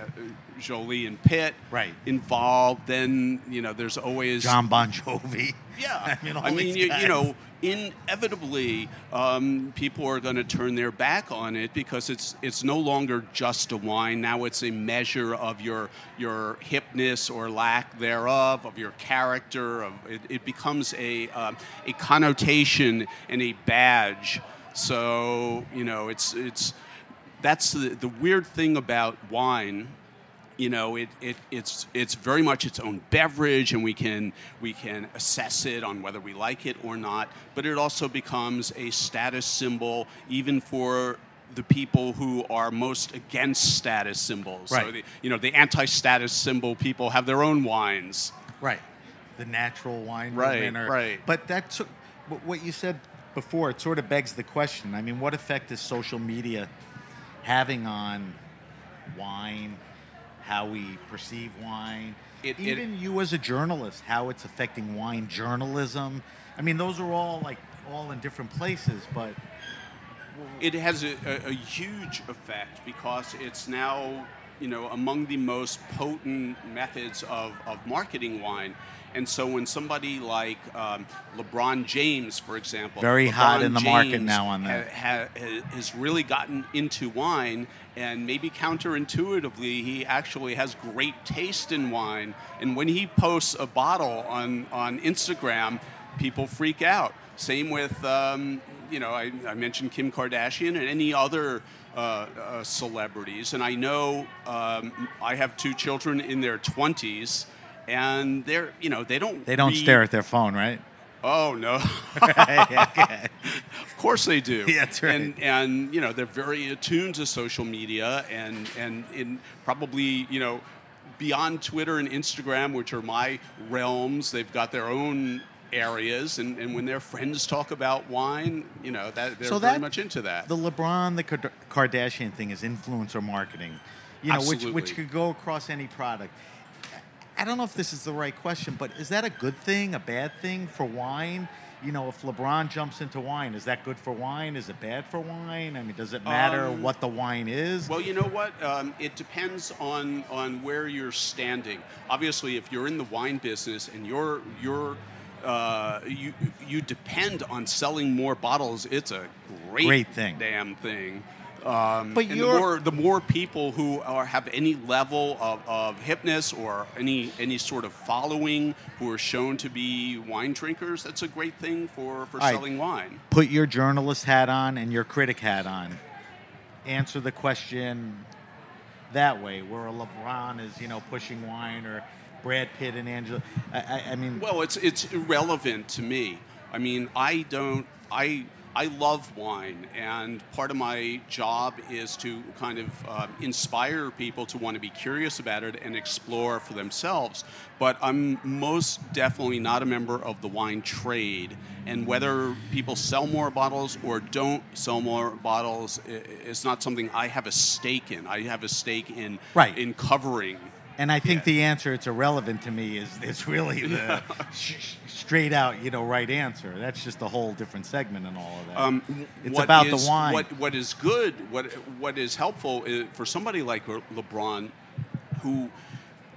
E: Jolie and Pitt
B: Right.
E: involved, then you know there's always
B: John Bon Jovi.
E: yeah.
B: I mean,
E: I mean, you, you know, inevitably, um, people are going to turn their back on it because it's it's no longer just a wine. Now it's a measure of your your hipness or lack thereof, of your character. Of it, it becomes a um, a connotation and a badge. So you know, it's it's that's the, the weird thing about wine you know it, it it's it's very much its own beverage and we can we can assess it on whether we like it or not but it also becomes a status symbol even for the people who are most against status symbols so
B: Right.
E: the, you know the anti-status symbol people have their own wines
B: Right. The natural wine
E: Right,
B: or-
E: right.
B: But that's what you said before. It sort of begs the question. I mean, what effect is social media having on wine? How we perceive wine?
E: It- it-
B: Even you as a journalist, how it's affecting wine journalism. I mean, those are all like all in different places, but
E: it has a, a, a huge effect because it's now you know among the most potent methods of, of marketing wine and so when somebody like um, LeBron James, for example,
B: Very hot in the market now on that.
E: ha- ha- has really gotten into wine, and maybe counterintuitively, he actually has great taste in wine. And when he posts a bottle on on Instagram, people freak out. Same with um, you know I, I mentioned Kim Kardashian and any other. Uh, uh, celebrities, and I know um, I have two children in their twenties, and they're you know they don't
B: they don't
E: read-
B: stare at their phone, right?
E: Oh no, of course they do.
B: Yeah, that's right.
E: And and you know they're very attuned to social media and and in probably you know beyond Twitter and Instagram, which are my realms, they've got their own areas. And, and when their friends talk about wine, you know that they're
B: So
E: very
B: that-
E: much into that.
B: The LeBron, the Kardashian thing is influencer marketing, you know, which which could go across any product. I don't know if this is the right question, but is that a good thing, a bad thing for wine? You know, if LeBron jumps into wine, is that good for wine? Is it bad for wine? I mean, does it matter
E: Um,
B: what the wine is?
E: Well, you know what? Um, it depends on on where you're standing. Obviously, if you're in the wine business and you're you're uh, you you depend on selling more bottles, it's a great,
B: Great thing.
E: damn thing. Um,
B: But
E: and the more the more people who are have any level of, of hipness or any any sort of following who are shown to be wine drinkers, that's a great thing for for
B: All right.
E: selling wine.
B: Put your journalist hat on and your critic hat on. answer the question that way, where a LeBron is, you know, pushing wine or Brad Pitt and Angela. I, I, I mean,
E: Well, it's it's irrelevant to me. I mean, I don't. I I love wine, and part of my job is to kind of uh, inspire people to want to be curious about it and explore for themselves. But I'm most definitely not a member of the wine trade, and whether people sell more bottles or don't sell more bottles is not something I have a stake in. I have a stake in
B: Right.
E: in covering.
B: And I think
E: yeah.
B: the answer it's irrelevant to me is is really the sh- straight out, you know, right answer. That's just a whole different segment and all of that.
E: Um,
B: it's about
E: is-
B: the wine.
E: What, what is good, what, what is helpful is for somebody like LeBron, who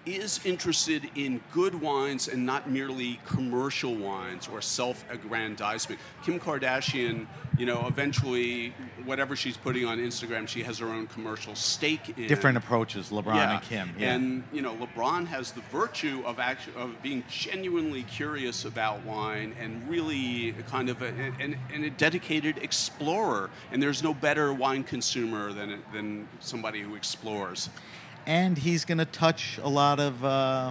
E: is interested in good wines and not merely commercial wines or self-aggrandizement. Kim Kardashian, you know, eventually, whatever she's putting on Instagram, she has her own commercial stake in.
B: Different approaches, LeBron and Kim. Yeah.
E: And you know, LeBron has the virtue of actu of being genuinely curious about wine and really kind of a, an, an, a dedicated explorer. And there's no better wine consumer than than somebody who explores.
B: And he's going to touch a lot of uh,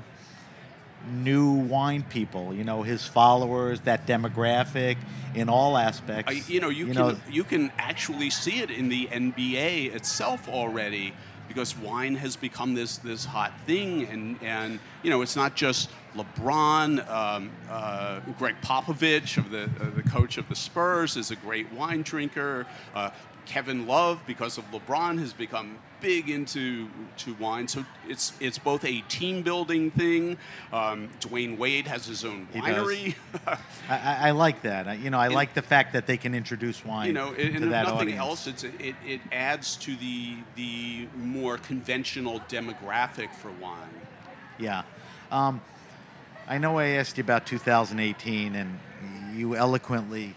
B: new wine people. You know, his followers, that demographic, in all aspects.
E: I, you know, you, can you can actually see it in the NBA itself already because wine has become this this hot thing, and and you know, it's not just LeBron. Um, uh, Gregg Popovich, of the uh, the coach of the Spurs, is a great wine drinker. Uh, Kevin Love, because of LeBron, has become big into to wine. So it's it's both a team building thing. Um, Dwyane Wade has his own winery.
B: I, I, like that. I, you know, I like the fact that they can introduce wine.
E: you know, and, and
B: to that
E: nothing
B: audience.
E: else, it's it, it adds to the the more conventional demographic for wine.
B: Yeah. Um, I know I asked you about 2018, and you eloquently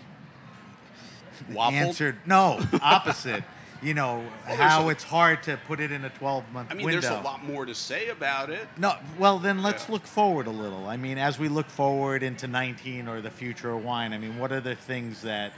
E: Waffle.
B: answered no opposite. you know
E: Well,
B: how
E: a-
B: it's hard to put it in a 12 month
E: I mean,
B: window.
E: there's a lot more to say about it.
B: No, well then let's
E: Yeah.
B: look forward a little. I mean, as we look forward into 19 or the future of wine, I mean, what are the things that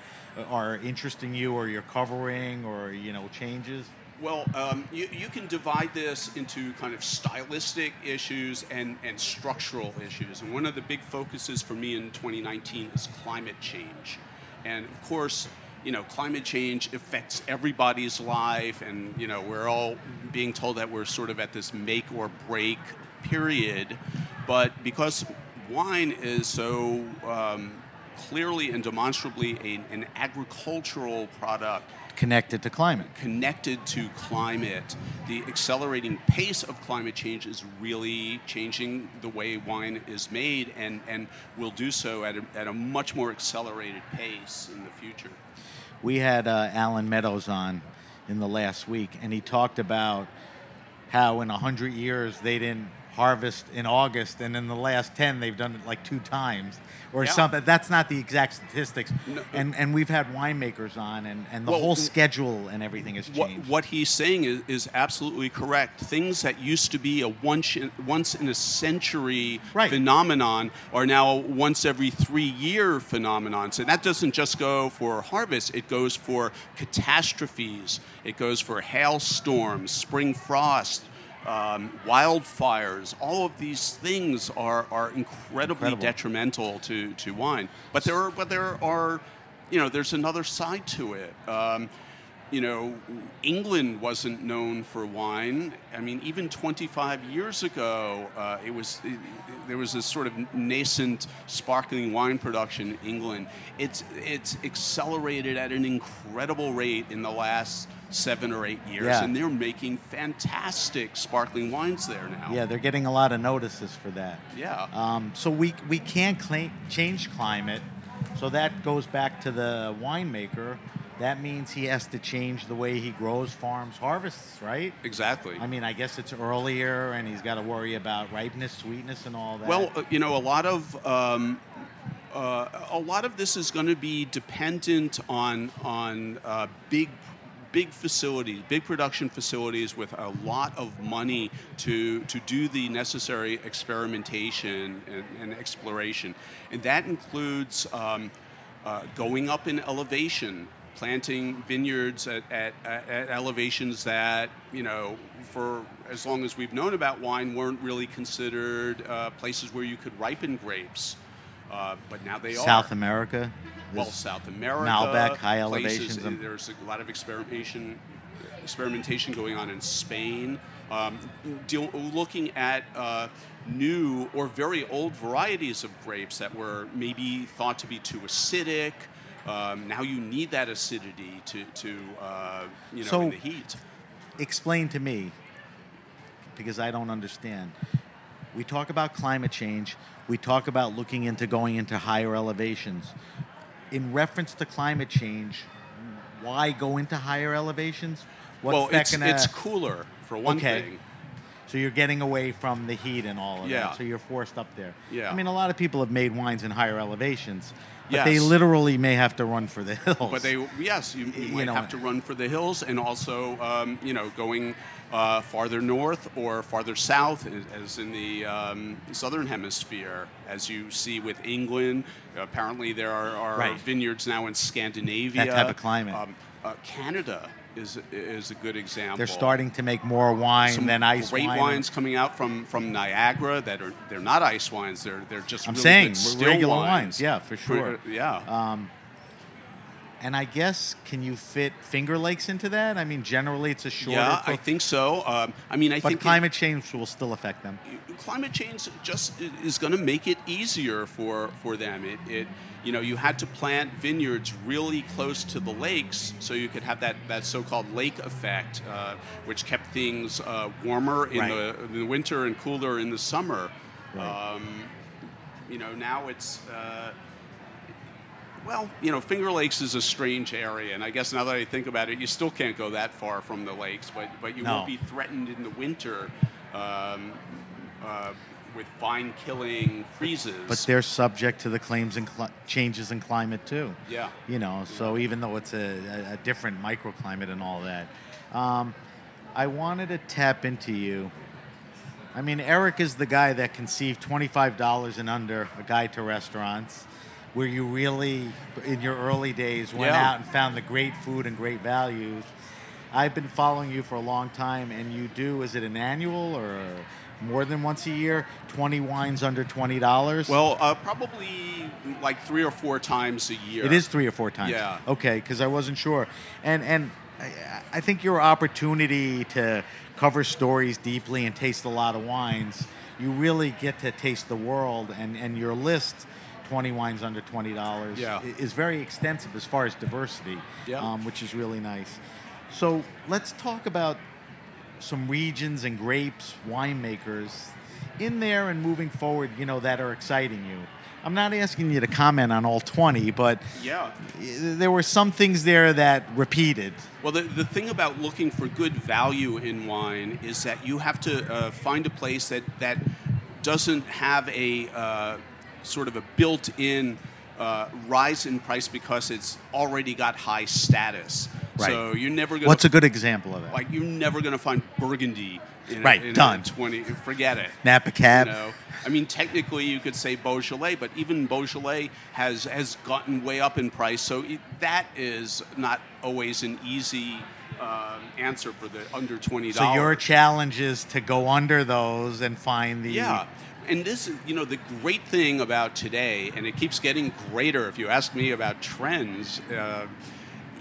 B: are interesting you or you're covering or you know changes?
E: Well, um, you, you can divide this into kind of stylistic issues and, and structural issues. And one of the big focuses for me in 2019 is climate change. And of course, you know, climate change affects everybody's life, and you know, we're all being told that we're sort of at this make or break period. But because wine is so um, clearly and demonstrably a, an agricultural product,
B: Connected to climate.
E: connected to climate. The accelerating pace of climate change is really changing the way wine is made and, and will do so at a, at a much more accelerated pace in the future.
B: We had uh, Allen Meadows on in the last week, and he talked about how in 100 years they didn't harvest in August, and in the last 10 they've done it like two times or
E: Yeah.
B: something. That's not the exact statistics.
E: No.
B: And, and we've had winemakers on, and, and the
E: Well,
B: whole schedule and everything has
E: What,
B: changed.
E: what he's saying is, is absolutely correct. Things that used to be a once in, once in a century
B: Right.
E: phenomenon are now a once every three year phenomenon. So that doesn't just go for harvest, it goes for catastrophes, it goes for hailstorms, spring frost. Um, wildfires, all of these things are, are incredibly
B: Incredible.
E: detrimental to, to wine. But there are, but there are, you know, there's another side to it. Um, you know, England wasn't known for wine. I mean, even 25 years ago, uh, it was it, there was this sort of nascent sparkling wine production in England. It's it's accelerated at an incredible rate in the last seven or eight years,
B: Yeah.
E: and they're making fantastic sparkling wines there now.
B: yeah, they're getting a lot of notices for that.
E: Yeah.
B: Um, so we we can't cla change climate. So that goes back to the winemaker. That means he has to change the way he grows, farms, harvests, right?
E: exactly.
B: I mean, I guess it's earlier, and he's got to worry about ripeness, sweetness, and all that.
E: Well, uh, you know, a lot of um, uh, a lot of this is going to be dependent on on uh, big big facilities, big production facilities with a lot of money to to do the necessary experimentation and, and exploration, and that includes um, uh, going up in elevation. Planting vineyards at, at, at elevations that, you know, for as long as we've known about wine, weren't really considered uh, places where you could ripen grapes. Uh, but now they are.
B: South America.
E: Well, South America,
B: Malbec, high elevations and-
E: There's a lot of experimentation, experimentation going on in Spain. Um, deal, looking at uh, new or very old varieties of grapes that were maybe thought to be too acidic. Um, now you need that acidity to, to uh, you know,
B: So-
E: in the heat.
B: explain to me because I don't understand. We talk about climate change. We talk about looking into going into higher elevations. In reference to climate change, why go into higher elevations? What's
E: well, it's,
B: gonna?
E: it's cooler for one
B: Okay.
E: thing.
B: so you're getting away from the heat and all of
E: Yeah.
B: that. So you're forced up there.
E: Yeah.
B: I mean, a lot of people have made wines in higher elevations, but they literally may have to run for the hills.
E: But they, yes, you, you
B: You
E: might
B: know-
E: have to run for the hills, and also, um, you know, going uh, farther north or farther south, as- as in the um, southern hemisphere, as you see with England. Apparently, there are, are
B: Right.
E: vineyards now in Scandinavia.
B: That type of climate.
E: Um, uh, Canada is is a good example.
B: They're starting to make more wine
E: Some
B: than ice
E: great
B: wine.
E: wines coming out from, from Niagara that are they're not ice wines. They're they're just
B: I'm
E: really
B: saying, regular
E: wines.
B: wines. Yeah, for sure.
E: Yeah.
B: Um, and I guess can you fit Finger Lakes into that? I mean, generally it's a shorter.
E: yeah, I think so. Um, I mean, I
B: but
E: think it-
B: climate change will still affect them.
E: climate change just is going to make it easier for, for them. It, it, you know, you had to plant vineyards really close to the lakes so you could have that, that so-called lake effect, uh, which kept things uh, warmer in,
B: Right.
E: the, in the winter and cooler in the summer.
B: Right.
E: Um, you know, now it's. Uh, well, you know, Finger Lakes is a strange area, and I guess now that I think about it, you still can't go that far from the lakes, but but you
B: No.
E: won't be threatened in the winter um, uh, with vine killing freezes.
B: But they're subject to the claims and cli- changes in climate too.
E: yeah,
B: You know, so even though it's a, a, a different microclimate and all that, um, I wanted to tap into you. I mean, Eric is the guy that conceived twenty-five dollars and under a guide to restaurants, where you really, in your early days, went
E: Yeah.
B: out and found the great food and great values. I've been following you for a long time, and you do. Is it an annual or more than once a year? Twenty wines under twenty dollars.
E: well, uh, probably like three or four times a year.
B: It is three or four times.
E: Yeah.
B: Okay, because I wasn't sure, and and I, I think your opportunity to cover stories deeply and taste a lot of wines, you really get to taste the world, and and your list. 20 wines under $20
E: Yeah.
B: is very extensive as far as diversity,
E: Yeah.
B: um, which is really nice. So let's talk about some regions and grapes, winemakers in there and moving forward, you know, that are exciting you. I'm not asking you to comment on all 20, but
E: Yeah.
B: there were some things there that repeated.
E: Well, the, the thing about looking for good value in wine is that you have to uh, find a place that, that doesn't have a uh, sort of a built in uh, rise in price because it's already got high status.
B: Right.
E: So you're never going
B: What's a good example of that?
E: like you're never going to find Burgundy in, a-
B: Right,
E: in a
B: done.
E: 20 forget it.
B: Napa Cab.
E: You know, I mean, technically, you could say Beaujolais, but even Beaujolais has has gotten way up in price. So it, that is not always an easy um, answer for the under twenty
B: So your challenge is to go under those and find the
E: yeah. And this is, you know, the great thing about today, and it keeps getting greater. If you ask me about trends, uh,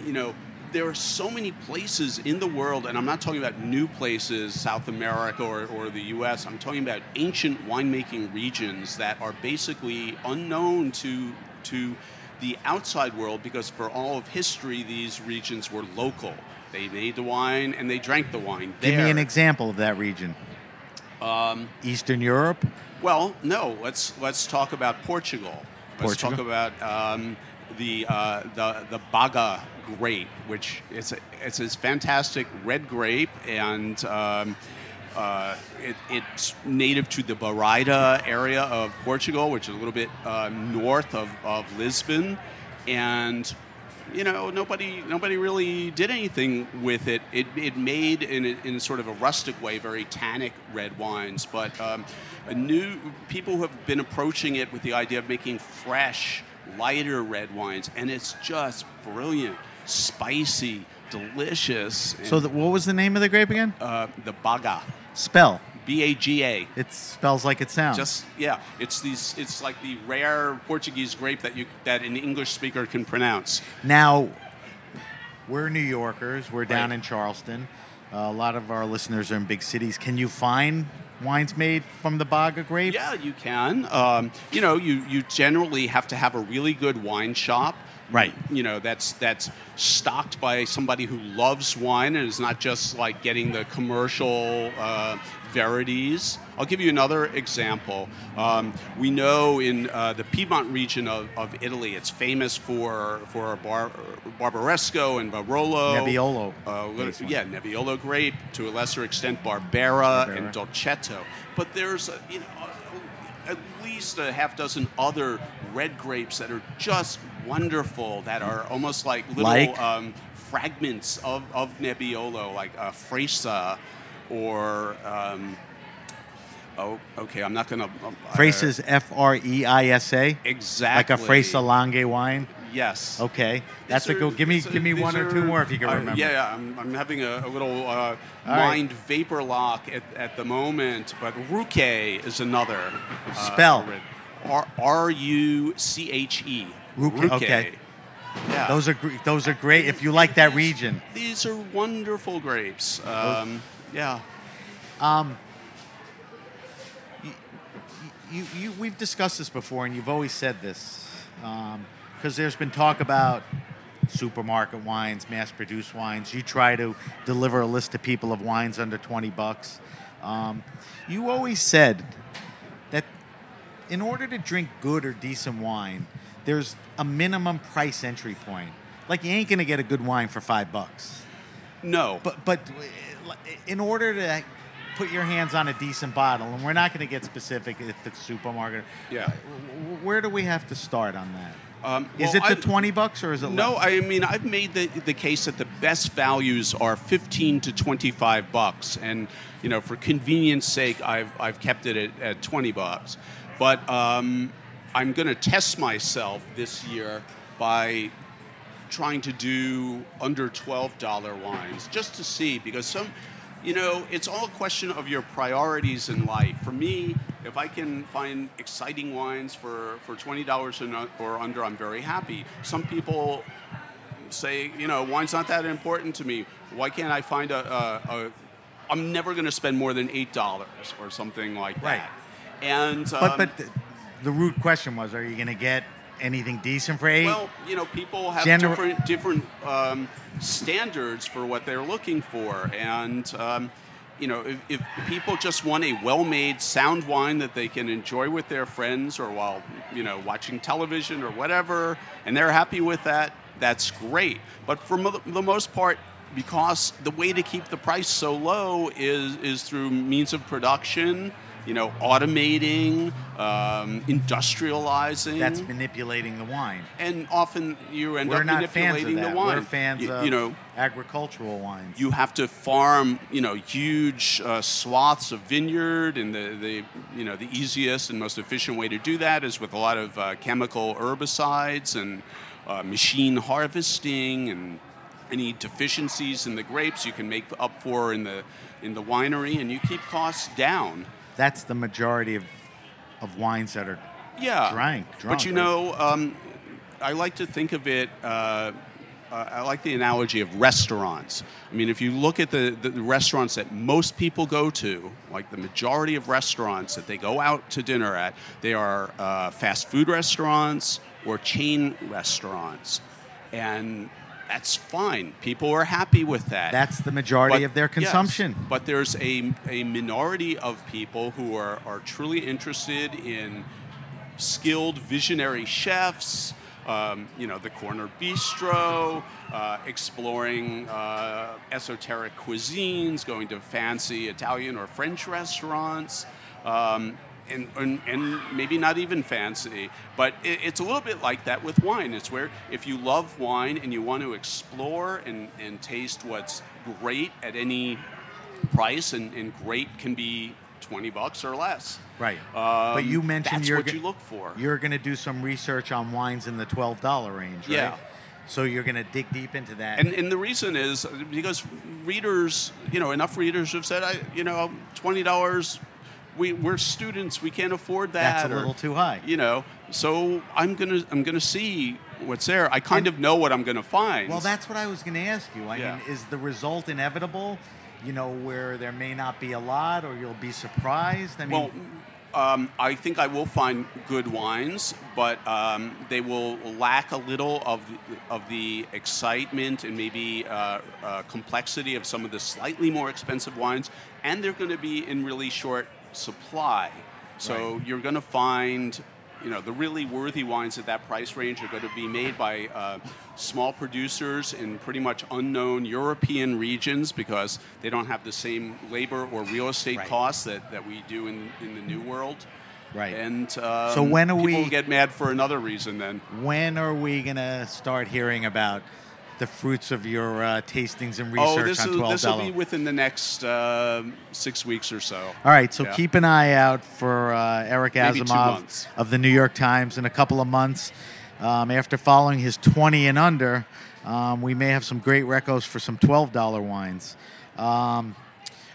E: you know, there are so many places in the world, and I'm not talking about new places, South America or, or the U.S. I'm talking about ancient winemaking regions that are basically unknown to to the outside world because for all of history, these regions were local. They made the wine and they drank the wine.
B: Give me an example of that region.
E: Um,
B: Eastern Europe.
E: Well, no. Let's let's talk about Portugal. Let's talk about um, the uh, the the Baga grape, which it's a, it's this fantastic red grape, and um, uh, it, it's native to the Bairrada area of Portugal, which is a little bit uh, north of, of Lisbon, and you know nobody nobody really did anything with it. It, it made in a, in sort of a rustic way very tannic red wines, but um, new people have been approaching it with the idea of making fresh, lighter red wines, and it's just brilliant. spicy, delicious.
B: So, the, what was the name of the grape again?
E: uh, the baga,
B: Spell.
E: B A G A.
B: It spells like it sounds.
E: Just yeah, it's these. It's like the rare Portuguese grape that you that an English speaker can pronounce.
B: Now, we're New Yorkers. We're down
E: Right.
B: in Charleston. Uh, a lot of our listeners are in big cities. Can you find wines made from the Baga grape?
E: Yeah, you can. Um, you know, you you generally have to have a really good wine shop.
B: Right.
E: You know, that's that's stocked by somebody who loves wine and is not just like getting the commercial uh, verities. I'll give you another example. Um, we know in uh, the Piedmont region of, of Italy, it's famous for for Bar- Barbaresco and Barolo.
B: Nebbiolo.
E: Uh, yeah, Nebbiolo grape. To a lesser extent, Barbera,
B: Barbera.
E: and Dolcetto. But there's a, you know, at least a half dozen other red grapes that are just wonderful. That are almost like little
B: Like?
E: Um, fragments of, of Nebbiolo, like uh, Freisa or. Um, oh, okay. I'm not gonna. Um,
B: Freisa F R E I S A.
E: exactly
B: Like a Freisa Langhe wine.
E: Yes.
B: Okay, that's a good. Give me, give me one or two more if you can
E: uh,
B: remember.
E: Yeah, yeah, I'm, I'm having a, a little uh,
B: right.
E: mind vapor lock at, at the moment, but Ruchè is another. uh,
B: Spell.
E: R R U C H E.
B: Ruchè, okay.
E: Yeah.
B: Those are those are great if you like that region.
E: These are wonderful grapes. Um, yeah.
B: Um, you, you, you, we've discussed this before, and you've always said this because there's been talk about supermarket wines, mass-produced wines. You try to deliver a list to people of wines under 20 bucks. Um, you always said that in order to drink good or decent wine, there's a minimum price entry point. Like you ain't gonna get a good wine for five bucks.
E: No.
B: But but in order to put your hands on a decent bottle, and we're not going to get specific if it's supermarket.
E: Yeah.
B: Where do we have to start on that?
E: Um,
B: Is
E: well,
B: it the
E: I-
B: twenty bucks or is it
E: No,
B: less?
E: I mean I've made the the case that the best values are 15 to 25 bucks, and you know for convenience sake, I've I've kept it at, at 20 bucks. But um, I'm going to test myself this year by trying to do under $12 wines just to see because some you know it's all a question of your priorities in life. For me if i can find exciting wines for, for $20 or not- or under i'm very happy. Some people say you know wine's not that important to me. Why can't i find a, a, a i'm never going to spend more than $8 or something like
B: Right.
E: that. And
B: but
E: um,
B: but the, the root question was: Are you going to get anything decent for eight?
E: Well, you know, people have
B: Gener-
E: different different um, standards for what they're looking for, and um, you know, if, if people just want a well-made, sound wine that they can enjoy with their friends or while you know watching television or whatever, and they're happy with that, that's great. But for mo- the most part. Because the way to keep the price so low is is through means of production, you know, automating, um, industrializing
B: that's manipulating the wine.
E: and often you end
B: We're
E: up
B: not fans of
E: manipulating
B: that.
E: the wine.
B: We're fans
E: you,
B: of
E: you know,
B: agricultural wines.
E: you have to farm, you know, huge uh, swaths of vineyard, and the, the, you know, the easiest and most efficient way to do that is with a lot of uh, chemical herbicides and uh, machine harvesting, and any deficiencies in the grapes you can make up for in the in the winery, and you keep costs down.
B: That's the majority of of wines that are
E: yeah.
B: Drank, drunk,
E: but you
B: right?
E: know, um, I like to think of it. Uh, uh, I like the analogy of restaurants. I mean, if you look at the, the, the restaurants that most people go to, like the majority of restaurants that they go out to dinner at, they are uh, fast food restaurants or chain restaurants. And that's fine. People are happy with that.
B: that's the majority
E: But-
B: of their
E: yes,
B: consumption.
E: but there's a, a minority of people who are, are truly interested in skilled visionary chefs, um, you know, the corner bistro, uh, exploring uh, esoteric cuisines, going to fancy Italian or French restaurants. Um, and, and, and maybe not even fancy, but it, it's a little bit like that with wine. It's where if you love wine and you want to explore and, and taste what's great at any price, and, and great can be 20 bucks or less.
B: Right.
E: Um,
B: but you mentioned
E: that's
B: you're
E: what
B: go-
E: you look for.
B: You're going to do some research on wines in the twelve dollar range, right?
E: Yeah.
B: So you're going to dig deep into that.
E: And, and the reason is because readers, you know, enough readers have said, I, you know, twenty dollars. We we're students. We can't afford that.
B: That's a
E: or,
B: little too high.
E: You know, so I'm gonna I'm gonna see what's there. I kind of know what I'm gonna find.
B: Well, that's what I was going to ask you. I
E: Yeah.
B: mean, is the result inevitable? You know, where there may not be a lot, or you'll be surprised. I mean,
E: Well, um, I think I will find good wines, but um, they will lack a little of the, of the excitement and maybe uh, uh, complexity of some of the slightly more expensive wines, and they're going to be in really short supply. So you're going to find, you know, the really worthy wines at that price range are going to be made by uh, small producers in pretty much unknown European regions because they don't have the same labor or real estate
B: Right.
E: costs that, that we do in, in the new world.
B: Right.
E: And um,
B: So when are
E: people
B: we-
E: get mad for another reason then?
B: when are we going to start hearing about the fruits of your uh, tastings and research
E: oh, this
B: on
E: will,
B: 12
E: this will be within the next uh, six weeks or so.
B: All right, so
E: Yeah.
B: keep an eye out for uh, Eric Asimov of the New York Times in a couple of months. Um, after following his 20 and under, um, we may have some great recos for some $12 wines. Um,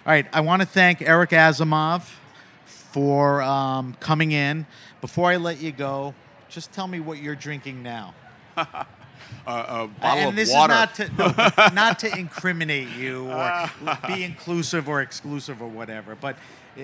B: all right, I want to thank Eric Asimov for um, coming in. Before I let you go, just tell me what you're drinking now.
E: Uh, a bottle
B: and
E: of
B: this
E: water.
B: is not to no, not to incriminate you or be inclusive or exclusive or whatever. But uh,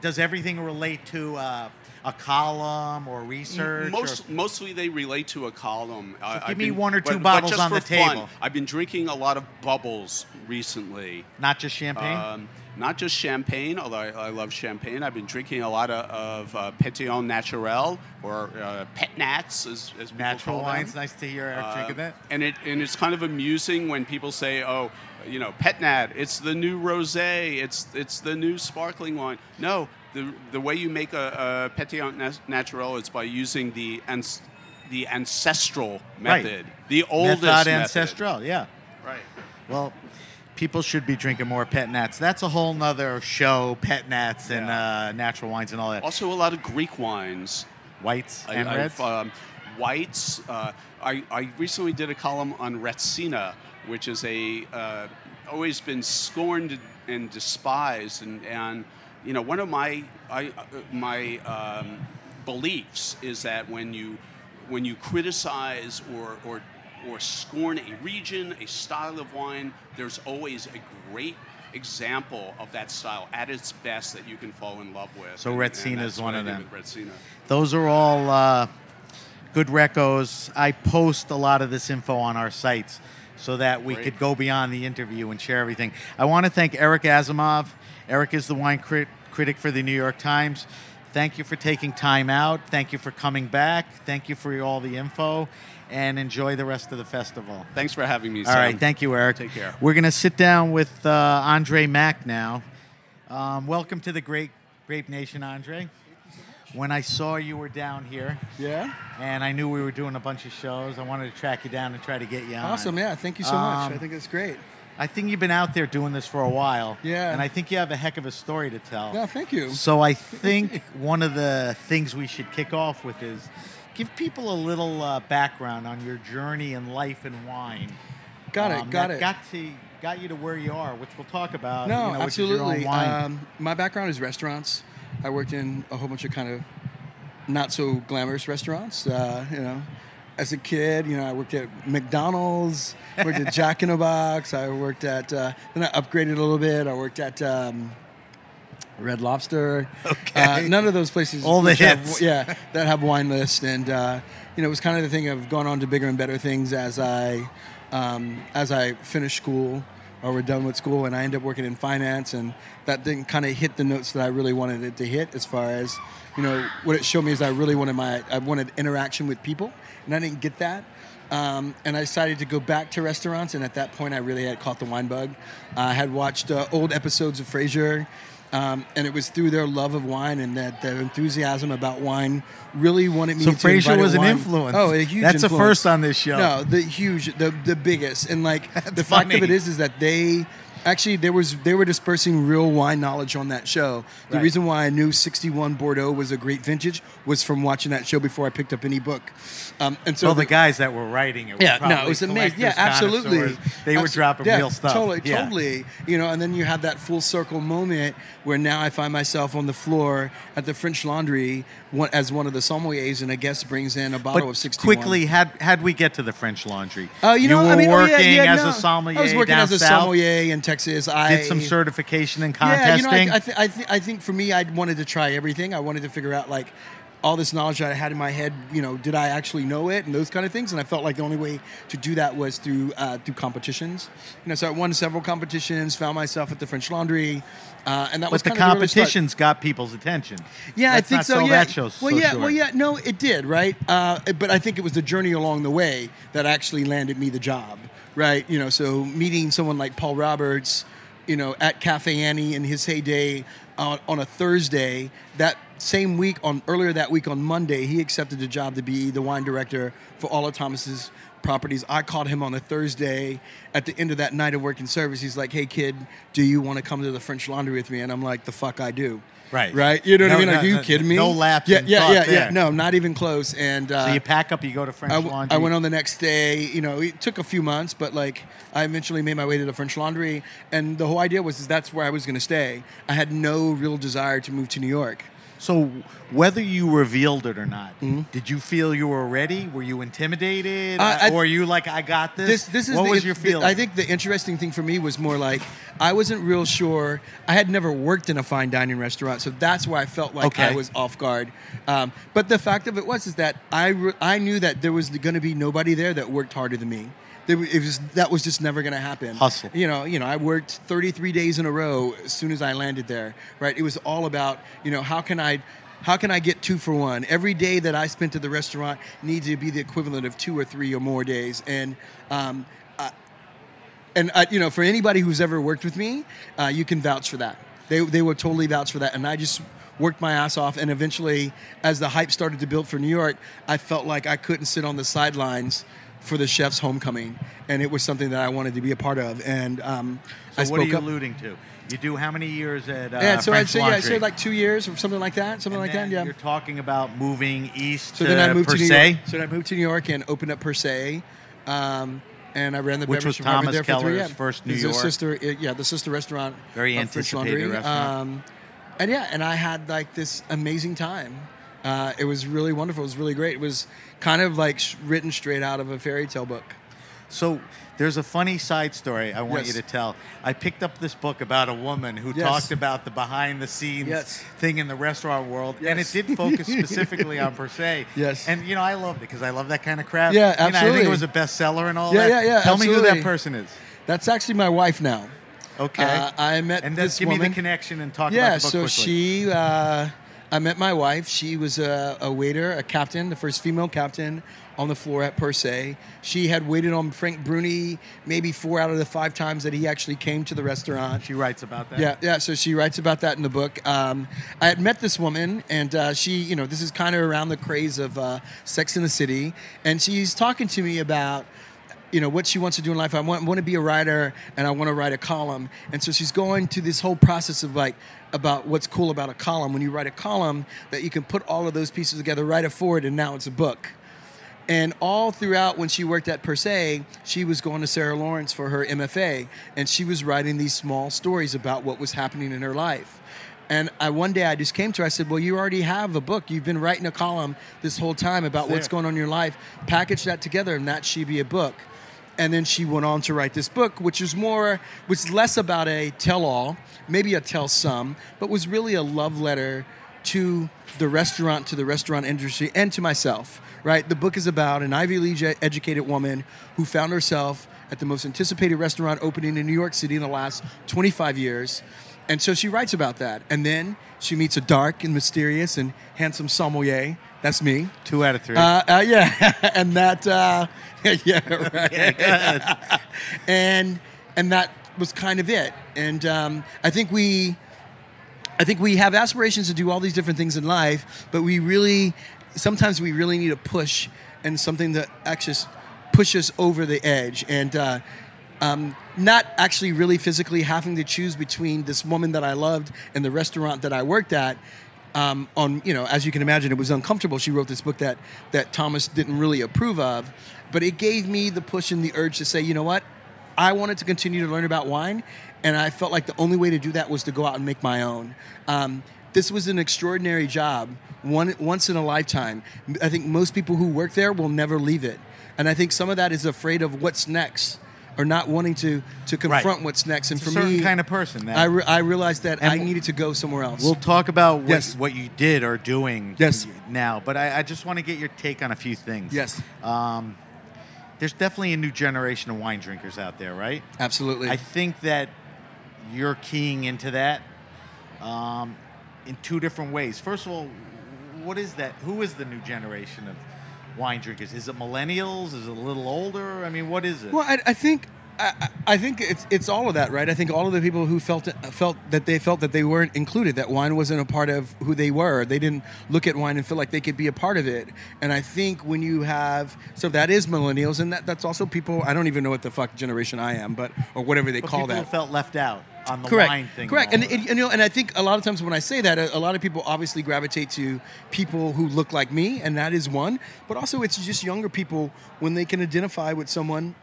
B: does everything relate to uh, a column or research?
E: Most,
B: or,
E: mostly they relate to a column. I-
B: give
E: I've
B: me
E: been-
B: one or two
E: but- but
B: bottles
E: just
B: on
E: for
B: the table.
E: fun, I've been drinking a lot of bubbles recently.
B: not just champagne.
E: Um, not just champagne, although I, I love champagne. I've been drinking a lot of, of uh, Pétillant Naturel or uh, Pet Nats, as, as
B: Natural wines. Nice to hear Eric
E: Uh,
B: drinking that.
E: And it and it's kind of amusing when people say, "Oh, you know, Pet Nat, it's the new rosé, it's it's the new sparkling wine." No, the the way you make a, a Pétillant Naturel is by using the ans- the ancestral
B: Right.
E: method, the oldest
B: Method
E: method.
B: ancestral. Yeah.
E: Right.
B: Well, people should be drinking more pet nats. That's a whole nother show. Pet nats and
E: Yeah.
B: uh, natural wines and all that.
E: Also, a lot of Greek wines.
B: Whites
E: I-
B: and
E: I've,
B: reds.
E: um, whites. Uh, I, I recently did a column on Retsina, which is a uh, always been scorned and despised, and, and you know one of my I, uh, my um, beliefs is that when you when you criticize or or or scorn a region, a style of wine, there's always a great example of that style at its best that you can fall in love with.
B: So Retsina is one of them. Those are all uh, good recos. I post a lot of this info on our sites so that we
E: Great.
B: could go beyond the interview and share everything. I want to thank Eric Asimov. Eric is the wine crit- critic for the New York Times. Thank you for taking time out. Thank you for coming back. Thank you for all the info. And enjoy the rest of the festival.
E: Thanks for having me.
B: All right, thank you, Eric.
E: Take care.
B: We're going to sit down with uh, Andre Mack now. Um, welcome to the Great Grape Nation, Andre. When I saw you were down here,
F: Yeah.
B: and I knew we were doing a bunch of shows, I wanted to track you down and try to get you on.
F: Awesome. Yeah. Thank you so much.
B: Um,
F: I think it's great.
B: I think you've been out there doing this for a while.
F: Yeah.
B: And I think you have a heck of a story to tell.
F: No, thank you.
B: So I think one of the things we should kick off with is give people a little uh, background on your journey in life and wine.
F: Got it.
B: um,
F: got
B: that
F: it.
B: Got to got you to where you are, which we'll talk about.
F: no,
B: you know, which is your own
F: absolutely.
B: wine.
F: Um, my background is restaurants. I worked in a whole bunch of kind of not so glamorous restaurants. Uh, you know, as a kid, you know, I worked at McDonald's, worked at Jack in the Box. I worked at, uh, then I upgraded a little bit. I worked at um, Red Lobster.
B: Okay.
F: Uh, none of those places.
B: All the
F: which have- yeah, that have wine lists, and uh, you know, it was kind of the thing of going on to bigger and better things as I um, as I finished school or were done with school, and I ended up working in finance, and that didn't kind of hit the notes that I really wanted it to hit. As far as you know, what it showed me is I really wanted my I wanted interaction with people, and I didn't get that. Um, and I decided to go back to restaurants, and at that point, I really had caught the wine bug. I had watched uh, old episodes of Frasier, um, and it was through their love of wine and that their enthusiasm about wine really wanted me
B: So
F: to. Invite a
B: was an
F: wine-
B: influence.
F: Oh, a huge.
B: That's a first on this show.
F: No, the huge, the the biggest, and like the
B: That's
F: fact of it is, is that they Actually, there was they were dispersing real wine knowledge on that show. The
B: Right.
F: reason why I knew 61 Bordeaux was a great vintage was from watching that show before I picked up any book. Um, and so
B: So the guys that were writing it, were
F: yeah, no, it was amazing. Yeah, absolutely.
B: They were
F: Abs-
B: dropping
F: yeah,
B: real stuff.
F: Totally,
B: Yeah.
F: totally. You know, and then you have that full circle moment where now I find myself on the floor at the French Laundry one, as one of the sommeliers, and a guest brings in a bottle
B: But
F: of 61.
B: quickly, had had we get to the French Laundry?
F: Uh, you know,
B: were
F: I mean, oh,
B: working
F: yeah, yeah,
B: as
F: no.
B: a sommelier
F: I was working as a
B: south.
F: sommelier in Texas. I
B: Did some certification and contesting.
F: Yeah, you know. I, I, th- I, th- I think for me, I wanted to try everything. I wanted to figure out like all this knowledge that I had in my head. You know, did I actually know it and those kind of things? And I felt like the only way to do that was through uh, through competitions. You know, so I won several competitions. Found myself at the French Laundry, uh, and that was
B: but the
F: kind of early start.
B: competitions got people's attention.
F: Yeah, I think so. yeah.
B: that show
F: well,
B: so
F: yeah.
B: short.
F: Well, yeah. No, it did, right? Uh, but I think it was the journey along the way that actually landed me the job, right? You know, so meeting someone like Paul Roberts, you know, at Cafe Annie in his heyday on, on a Thursday. That same week, on earlier that week on Monday, he accepted the job to be the wine director for all of Thomas's properties. I called him on a Thursday at the end of that night of working service. He's like, "Hey, kid, do you want to come to the French Laundry with me?" And I'm like, "The fuck, I do."
B: Right.
F: Right. You know what I mean?
B: No,
F: like, are you
B: no,
F: kidding me?
B: no lapse
F: Yeah, yeah, yeah, yeah. No, not even close. And uh,
B: So you pack up, you go to French
F: I, w-
B: Laundry.
F: I went on the next day. You know, it took a few months, but like I eventually made my way to the French Laundry, and the whole idea was is that's where I was going to stay. I had no real desire to move to New York.
B: So whether you revealed it or not, did you feel you were ready? Were you intimidated,
F: Mm-hmm. I-
B: or were you like, "I got this"?
F: This, this is
B: what
F: the,
B: was your feeling?
F: I think the interesting thing for me was more like I wasn't real sure. I had never worked in a fine dining restaurant, so that's why I felt like
B: Okay.
F: I was off guard. Um, but the fact of it was is that I re- I knew that there was going to be nobody there that worked harder than me. There, it was that was just never going to happen.
B: Hustle.
F: You know, you know. I worked 33 days in a row as soon as I landed there. Right. It was all about you know how can I. How can I get two for one? Every day that I spent at the restaurant needs to be the equivalent of two or three or more days. And um, I, and uh, you know, for anybody who's ever worked with me, uh, you can vouch for that. They they will totally vouch for that, and I just worked my ass off. And eventually, as the hype started to build for New York, I felt like I couldn't sit on the sidelines for the chef's homecoming, and it was something that I wanted to be a part of. And um, I
B: so what are you
F: up.
B: alluding to? You do how many years at uh,
F: yeah, so
B: French
F: I'd say yeah, I'd say like two years or something like that, something
B: And
F: like that. Yeah.
B: You're talking about moving east
F: So
B: to
F: then I moved
B: per
F: to New
B: se?
F: York. So then I moved to New York and opened up Per Se, um, and I ran the
B: Which
F: beverage
B: was Thomas
F: there for three
B: Keller's
F: years.
B: first New
F: a
B: York.
F: sister, yeah, the sister restaurant.
B: Very anticipated restaurant.
F: Um, and yeah, and I had like this amazing time. Uh, it was really wonderful. It was really great. It was kind of like sh- written straight out of a fairy tale book.
B: So there's a funny side story I want
F: Yes.
B: you to tell. I picked up this book about a woman who
F: Yes.
B: talked about the behind the scenes
F: Yes.
B: thing in the restaurant world, and it did focus specifically on per se.
F: Yes.
B: And you know I loved it because I love that kind of crap.
F: Yeah,
B: You know, I think it was a bestseller and all
F: Yeah,
B: that.
F: yeah, yeah,
B: Tell me who that person is.
F: That's actually my wife now.
B: Okay.
F: Uh, I met
B: and
F: this
B: give
F: woman.
B: me the connection and talk
F: yeah,
B: about the book
F: so
B: quickly.
F: she, uh, I met my wife. She was a, a waiter, a captain, the first female captain on the floor at Per Se. She had waited on Frank Bruni maybe four out of the five times that he actually came to the restaurant.
B: She writes about that.
F: Yeah, yeah. So she writes about that in the book. Um, I had met this woman, and uh, she, you know, this is kind of around the craze of uh, Sex in the City, and she's talking to me about. You know what she wants to do in life. I want, want to be a writer, and I want to write a column. And so she's going to this whole process of like about what's cool about a column. When you write a column, that you can put all of those pieces together, write it forward, and now it's a book. And all throughout when she worked at Per Se, she was going to Sarah Lawrence for her MFA, and she was writing these small stories about what was happening in her life. And I one day I just came to her. I said, "Well, you already have a book. You've been writing a column this whole time about what's going on in your life. Package that together, and that should be a book." And then she went on to write this book, which is more, was less about a tell-all, maybe a tell-some, but was really a love letter to the restaurant, to the restaurant industry, and to myself. Right? The book is about an Ivy League educated woman who found herself at the most anticipated restaurant opening in New York City in the last 25 years. And so she writes about that. And then she meets a dark and mysterious and handsome sommelier. That's me.
B: Two out of three.
F: Uh, uh, yeah, and that, uh, yeah, right.
B: Yeah,
F: and and that was kind of it. And um, I think we, I think we have aspirations to do all these different things in life, but we really, sometimes we really need a push and something that actually pushes over the edge. And uh, um, not actually really physically having to choose between this woman that I loved and the restaurant that I worked at. Um, on you know, as you can imagine, it was uncomfortable. She wrote this book that that Thomas didn't really approve of, but it gave me the push and the urge to say, you know what, I wanted to continue to learn about wine, and I felt like the only way to do that was to go out and make my own. Um, this was an extraordinary job, one once in a lifetime. I think most people who work there will never leave it, and I think some of that is afraid of what's next or not wanting to to confront what's next. And
B: It's
F: for me,
B: kind of person. That
F: I, re- I realized that I needed to go somewhere else.
B: We'll talk about what,
F: Yes.
B: what you did or doing
F: Yes.
B: now, but I, I just want to get your take on a few things.
F: yes,
B: Um, there's definitely a new generation of wine drinkers out there, right?
F: absolutely.
B: I think that you're keying into that um, in two different ways. First of all, what is that? Who is the new generation of wine drinkers? Is it millennials? Is it a little older? I mean, what is it?
F: Well, I, I think I, I think it's it's all of that, right? I think all of the people who felt felt that they felt that they weren't included, that wine wasn't a part of who they were. They didn't look at wine and feel like they could be a part of it. And I think when you have so that is millennials, and that, that's also people. I don't even know what the fuck generation I am, but or whatever they
B: But
F: call that.
B: who felt left out on the
F: correct.
B: wine thing.
F: correct.
B: All
F: and, and, you know and i think a lot of times when i say that a, a lot of people obviously gravitate to people who look like me and that is one. But also it's just younger people when they can identify with someone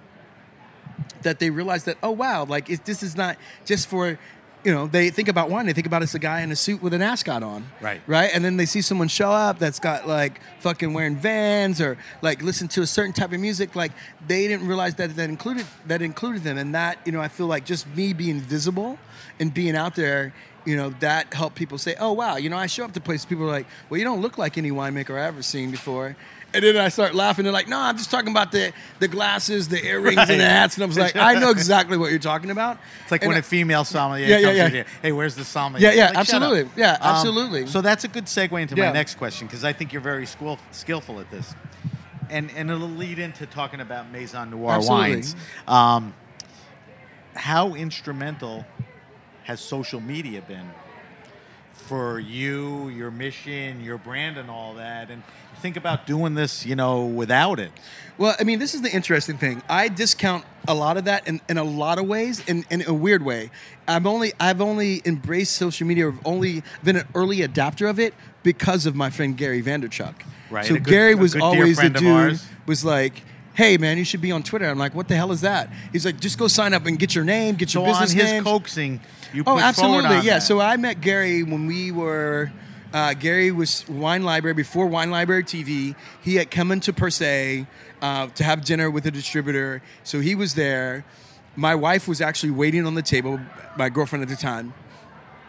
F: that they realize that oh wow like it, this is not just for you know they think about wine they think about it's a guy in a suit with an ascot on.
B: Right.
F: right? And then they see someone show up that's got like fucking wearing vans or like listen to a certain type of music like they didn't realize that that included that included them. And that you know i feel like just me being visible and being out there you know that helped people say oh wow you know i show up to places people are like well you don't look like any winemaker i've ever seen before and then I start laughing. They're like, "No, I'm just talking about the the glasses, the earrings, and the hats." And I was like, "I know exactly what you're talking about."
B: It's like
F: And
B: when
F: I-
B: a female sommelier
F: Yeah, yeah,
B: comes
F: yeah.
B: in here. Hey, where's the sommelier?
F: Yeah, yeah,
B: Like,
F: absolutely. Yeah,
B: Um,
F: absolutely.
B: so that's a good segue into my next question because I think you're very skillful, skillful at this, and and it'll lead into talking about Maison Noir
F: Absolutely.
B: wines. Um, how instrumental has social media been for you, your mission, your brand, and all that? And think about doing this, you know, without it.
F: Well, I mean, this is the interesting thing. I discount a lot of that in, in a lot of ways, in, in a weird way. I've only I've only embraced social media, I've only been an early adapter of it because of my friend Gary Vaynerchuk.
B: Right,
F: So
B: good-
F: Gary was always the dude was like, "Hey, man, you should be on Twitter." I'm like, "What the hell is that?" He's like, "Just go sign up and get your name, get
B: So
F: your business
B: on his
F: name."
B: coaxing, you
F: Oh, absolutely. Yeah.
B: that.
F: So I met Gary when we were. Uh, Gary was Wine Library before Wine Library TV. He had come into Per Se uh, to have dinner with a distributor, so he was there. My wife was actually waiting on the table, my girlfriend at the time.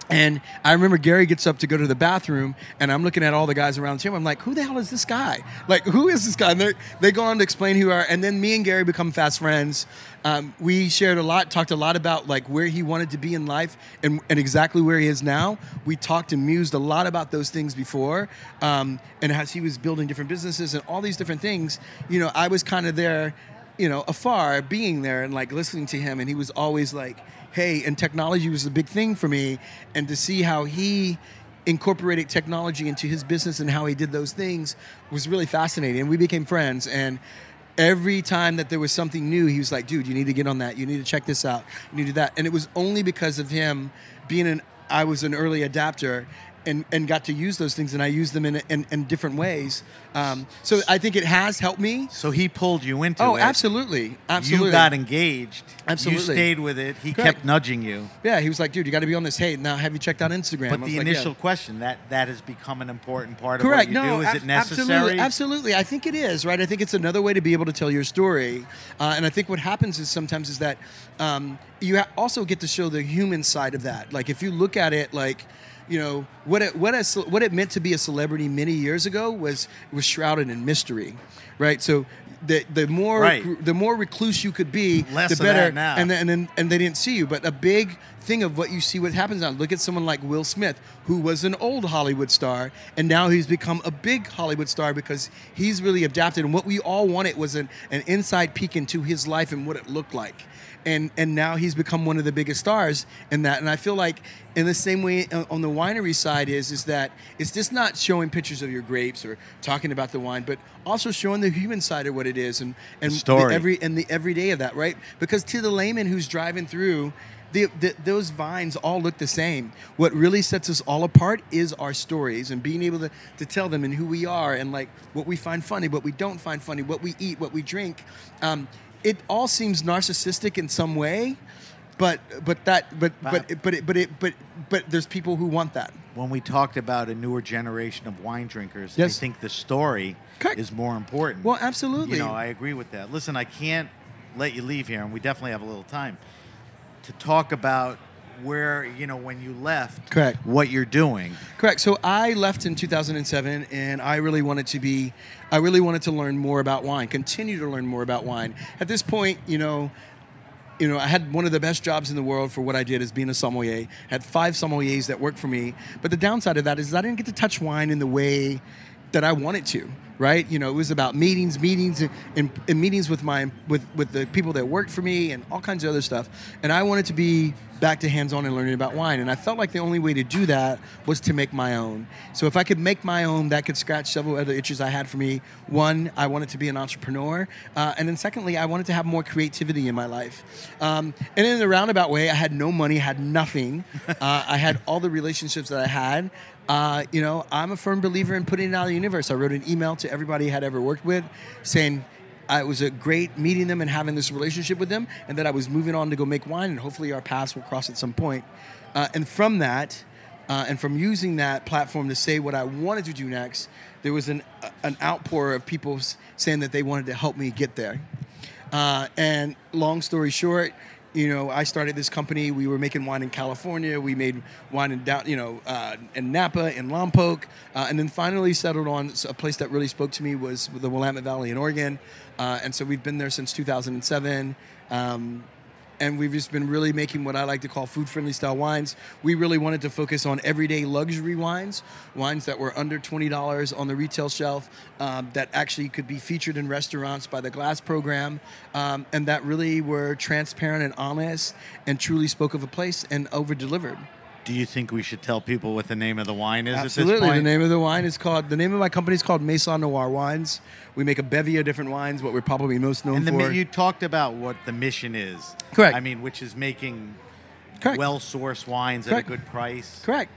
F: And I remember Gary gets up to go to the bathroom, and I'm looking at all the guys around the table. I'm like, "Who the hell is this guy? Like, who is this guy?" And they go on to explain who are, and then me and Gary become fast friends. Um, we shared a lot, talked a lot about like where he wanted to be in life, and, and exactly where he is now. We talked and mused a lot about those things before, um, and as he was building different businesses and all these different things, you know, I was kind of there, you know, afar, being there and like listening to him, and he was always like hey, and technology was a big thing for me, and to see how he incorporated technology into his business and how he did those things was really fascinating. And we became friends. And every time that there was something new, he was like, dude, you need to get on that. You need to check this out. You need to do that. And it was only because of him being an, I was an early adapter. And, and got to use those things, and I use them in, in, in different ways. Um, so I think it has helped me.
B: So he pulled you into
F: Oh,
B: it.
F: Oh, absolutely, absolutely.
B: You got engaged.
F: Absolutely.
B: You stayed with it. He
F: Correct.
B: kept nudging you.
F: Yeah, he was like, dude, you got to be on this. Hey, now have you checked out Instagram?
B: But the
F: like, yeah.
B: initial question that that has become an important part
F: Correct.
B: of what you
F: no,
B: do. Is
F: ab-
B: it necessary?
F: Absolutely, absolutely. I think it is right. I think it's another way to be able to tell your story, uh, and I think what happens is sometimes is that um, you ha- also get to show the human side of that. Like if you look at it, like you know what it what a, what it meant to be a celebrity many years ago was was shrouded in mystery, right? So. The, the more
B: Right.
F: the more recluse you could be,
B: Less
F: the better.
B: now.
F: And then, and then and they didn't see you. But a big thing of what you see what happens now. Look at someone like Will Smith, who was an old Hollywood star, and now he's become a big Hollywood star because he's really adapted. And what we all wanted was an, an inside peek into his life and what it looked like. And, and now he's become one of the biggest stars in that. And I feel like in the same way uh, on the winery side is is that it's just not showing pictures of your grapes or talking about the wine, but also showing the human side of what it is and and
B: The story.
F: every and the everyday of that, right? Because to the layman who's driving through, the, the, those vines all look the same. What really sets us all apart is our stories and being able to, to tell them and who we are and like what we find funny, what we don't find funny, what we eat, what we drink. Um, it all seems narcissistic in some way, but but that but but but it, but it but but there's people who want that.
B: when we talked about a newer generation of wine drinkers,
F: Yes.
B: I think the story
F: Correct.
B: is more important.
F: Well, absolutely.
B: You know, I agree with that. Listen, I can't let you leave here, and we definitely have a little time to talk about where you know when you left,
F: Correct.
B: what you're doing.
F: Correct. So I left in 2007, and I really wanted to be, I really wanted to learn more about wine, continue to learn more about wine. At this point, you know, you know, I had one of the best jobs in the world for what I did as being a sommelier. had five sommeliers that worked for me, but the downside of that is I didn't get to touch wine in the way that I wanted to. Right? You know, it was about meetings, meetings, and, and meetings with my with with the people that worked for me, and all kinds of other stuff. And I wanted to be back to hands-on and learning about wine. And I felt like the only way to do that was to make my own. So if I could make my own, that could scratch several other itches I had for me. One, I wanted to be an entrepreneur, uh, and then secondly, I wanted to have more creativity in my life. Um, and in a roundabout way, I had no money, had nothing. Uh, I had all the relationships that I had. Uh, you know, I'm a firm believer in putting it out of the universe. I wrote an email to everybody I had ever worked with, saying. I it was a great meeting them and having this relationship with them, and that I was moving on to go make wine, and hopefully our paths will cross at some point. Uh, and from that, uh, and from using that platform to say what I wanted to do next, there was an an outpour of people saying that they wanted to help me get there. Uh, and long story short, you know, I started this company. We were making wine in California. We made wine in you know, uh, in Napa, in Lompoc, uh, and then finally settled on a place that really spoke to me was the Willamette Valley in Oregon. Uh, and so we've been there since 2007. Um, and we've just been really making what I like to call food friendly style wines. We really wanted to focus on everyday luxury wines, wines that were under $20 on the retail shelf, um, that actually could be featured in restaurants by the Glass program, um, and that really were transparent and honest and truly spoke of a place and over delivered.
B: Do you think we should tell people what the name of the wine is at
F: Absolutely. The name of the wine is called, the name of my company is called Maison Noir Wines. We make a bevy of different wines, what we're probably most known
B: and the,
F: for.
B: you talked about what the mission is.
F: Correct.
B: I mean, which is making
F: Correct.
B: well-sourced wines
F: Correct.
B: at a good price.
F: Correct.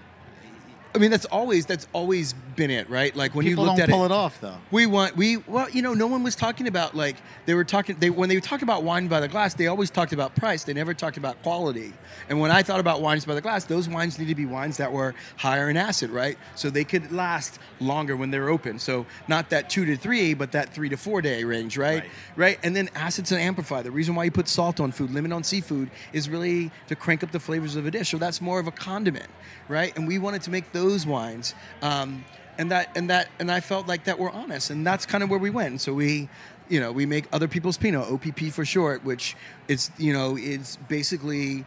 F: I mean, that's always that's always been it, right? Like when
B: People
F: you looked
B: don't
F: at
B: pull
F: it,
B: it off though.
F: We want we well, you know, no one was talking about like they were talking they when they talk about wine by the glass, they always talked about price. They never talked about quality. And when I thought about wines by the glass, those wines need to be wines that were higher in acid, right? So they could last longer when they're open. So not that two to three, but that three to four day range, right?
B: Right.
F: Right. And then acids and amplify. The reason why you put salt on food, lemon on seafood, is really to crank up the flavors of a dish. So that's more of a condiment, right? And we wanted to make those wines. Um, and that and that and I felt like that we're honest, and that's kind of where we went. And so we, you know, we make other people's Pinot, OPP for short, which is you know it's basically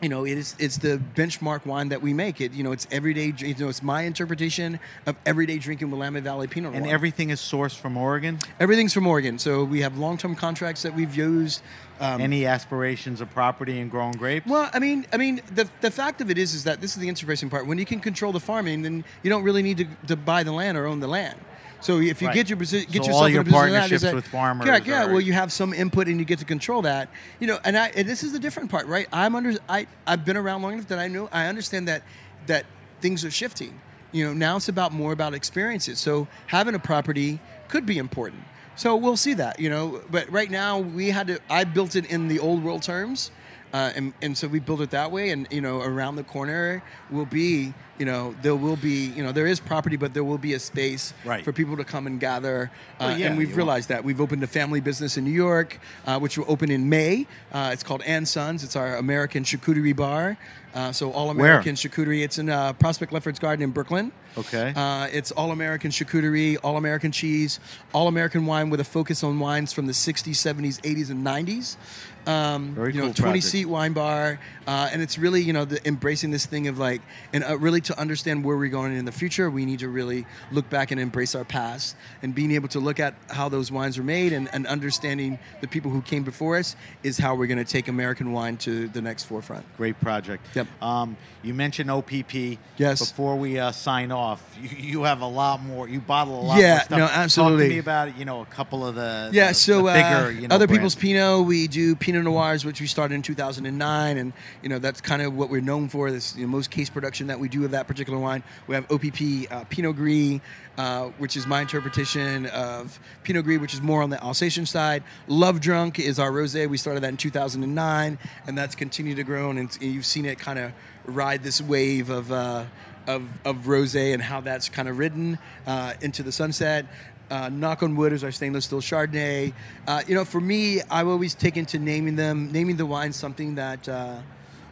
F: you know, it is it's the benchmark wine that we make. It you know, it's everyday. You know, it's my interpretation of everyday drinking Willamette Valley Pinot Noir.
B: And everything is sourced from Oregon.
F: everything's from Oregon. So we have long term contracts that we've used. Um,
B: Any aspirations of property and growing grapes?
F: well, I mean, I mean, the, the fact of it is, is that this is the interesting part. When you can control the farming, then you don't really need to, to buy the land or own the land. So if you
B: Right.
F: get your get
B: So
F: yourself
B: all
F: in
B: your
F: a position
B: partnerships
F: that-
B: with farmers
F: correct, yeah. Well, you have some input and you get to control that. You know, and I and this is the different part, right? I'm under. I I've been around long enough that I know I understand that that things are shifting. You know, now it's about more about experiences. So having a property could be important. So we'll see that. You know, but right now we had to. I built it in the old world terms. Uh, and, and so we built it that way and you know around the corner will be you know there will be you know there is property but there will be a space
B: Right.
F: for people to come and gather uh,
B: Well, yeah,
F: and we've realized that we've opened a family business in new york uh, which will open in may uh, it's called and sons it's our american charcuterie bar uh, so all american charcuterie it's in uh, prospect lefferts garden in brooklyn
B: Okay.
F: Uh, it's all American charcuterie, all American cheese, all American wine with a focus on wines from the 60s, 70s, 80s, and 90s. Um,
B: Very
F: you know,
B: cool
F: 20
B: project.
F: seat wine bar, uh, and it's really you know the, embracing this thing of like, and uh, really to understand where we're going in the future, we need to really look back and embrace our past, and being able to look at how those wines were made, and, and understanding the people who came before us is how we're going to take American wine to the next forefront.
B: Great project.
F: Yep.
B: Um, you mentioned OPP.
F: Yes.
B: Before we uh, sign off, you, you have a lot more. You bottle a lot
F: Yeah,
B: more stuff.
F: no,
B: Talk
F: absolutely.
B: to me about you know a couple of the
F: Yeah,
B: the-
F: so
B: the
F: uh,
B: bigger you know
F: other
B: brands.
F: people's Pinot, we do Pinot Noirs, which we started in 2009, and you know that's kind of what we're known for. This you know, most case production that we do of that particular wine. We have OPP uh, Pinot Gris, uh, which is my interpretation of Pinot Gris, which is more on the Alsatian side. Love Drunk is our rosé. We started that in 2009, and that's continued to grow, and you've seen it kind of ride this wave of. Uh, of, of rosé and how that's kind of ridden uh, into the sunset. Uh, Knock on Wood is our stainless steel Chardonnay. Uh, you know, for me, I've always taken to naming them, naming the wine something that uh,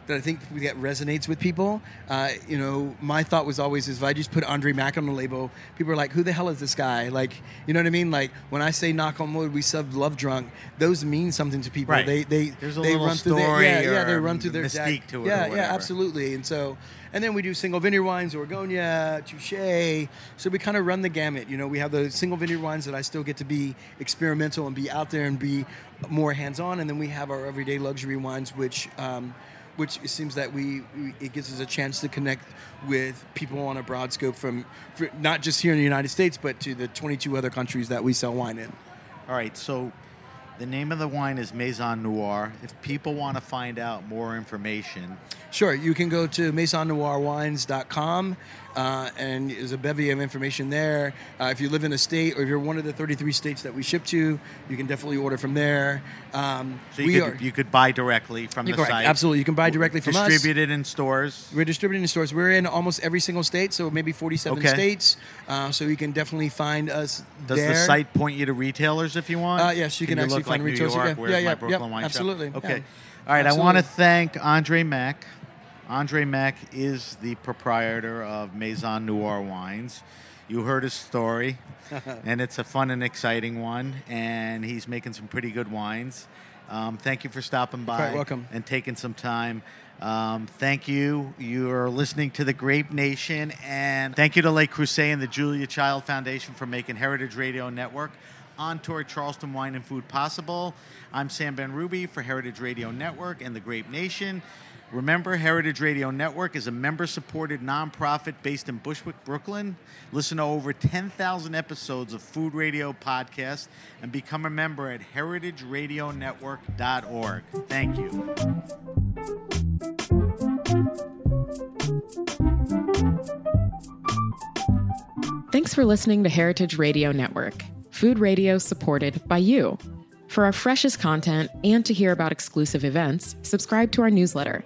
F: that I think that resonates with people. Uh, you know, my thought was always is if I just put Andre Mack on the label, people are like, "Who the hell is this guy?" Like, you know what I mean? Like when I say Knock on Wood, we sub Love Drunk. Those mean something to people.
B: Right.
F: They they
B: There's a
F: they run through their yeah yeah they run through their
B: mystique
F: deck.
B: to it
F: Yeah yeah absolutely. And so and then we do single vineyard wines, Oregogne, Touche. So we kind of run the gamut. You know, we have the single vineyard wines that I still get to be experimental and be out there and be more hands-on, and then we have our everyday luxury wines, which. Um, which it seems that we, we it gives us a chance to connect with people on a broad scope from, for, not just here in the United States, but to the 22 other countries that we sell wine in.
B: All right, so the name of the wine is Maison Noir. If people want to find out more information,
F: Sure, you can go to maisonnoirwines.com uh, and there's a bevy of information there. Uh, if you live in a state or if you're one of the 33 states that we ship to, you can definitely order from there. Um,
B: so you
F: we
B: could
F: are
B: you could buy directly from the
F: correct.
B: site.
F: Absolutely, you can buy directly from us.
B: Distributed in stores.
F: We're distributing in stores. We're in almost every single state, so maybe 47
B: Okay.
F: states. Uh, so you can definitely find us
B: Does
F: there.
B: the site point you to retailers if you want?
F: Uh, yes, you can actually
B: look
F: find
B: like
F: retailers,
B: York,
F: yeah. Yeah,
B: my
F: yeah, yep, absolutely,
B: Okay.
F: yeah.
B: All right. I want to thank Andre Mack. Andre Mack is the proprietor of Maison Noir Wines. You heard his story, and it's a fun and exciting one. And he's making some pretty good wines. Um, thank you for stopping by
F: quite welcome.
B: and taking some time. Um, thank you. You're listening to the Grape Nation, and thank you to Lake Crusade and the Julia Child Foundation for making Heritage Radio Network on tour Charleston Wine and Food possible. I'm Sam Benrubi for Heritage Radio Network and the Grape Nation. Remember, Heritage Radio Network is a member supported nonprofit based in Bushwick, Brooklyn. Listen to over 10,000 episodes of Food Radio podcasts and become a member at heritageradionetwork.org. Thank you.
G: Thanks for listening to Heritage Radio Network, food radio supported by you. For our freshest content and to hear about exclusive events, subscribe to our newsletter.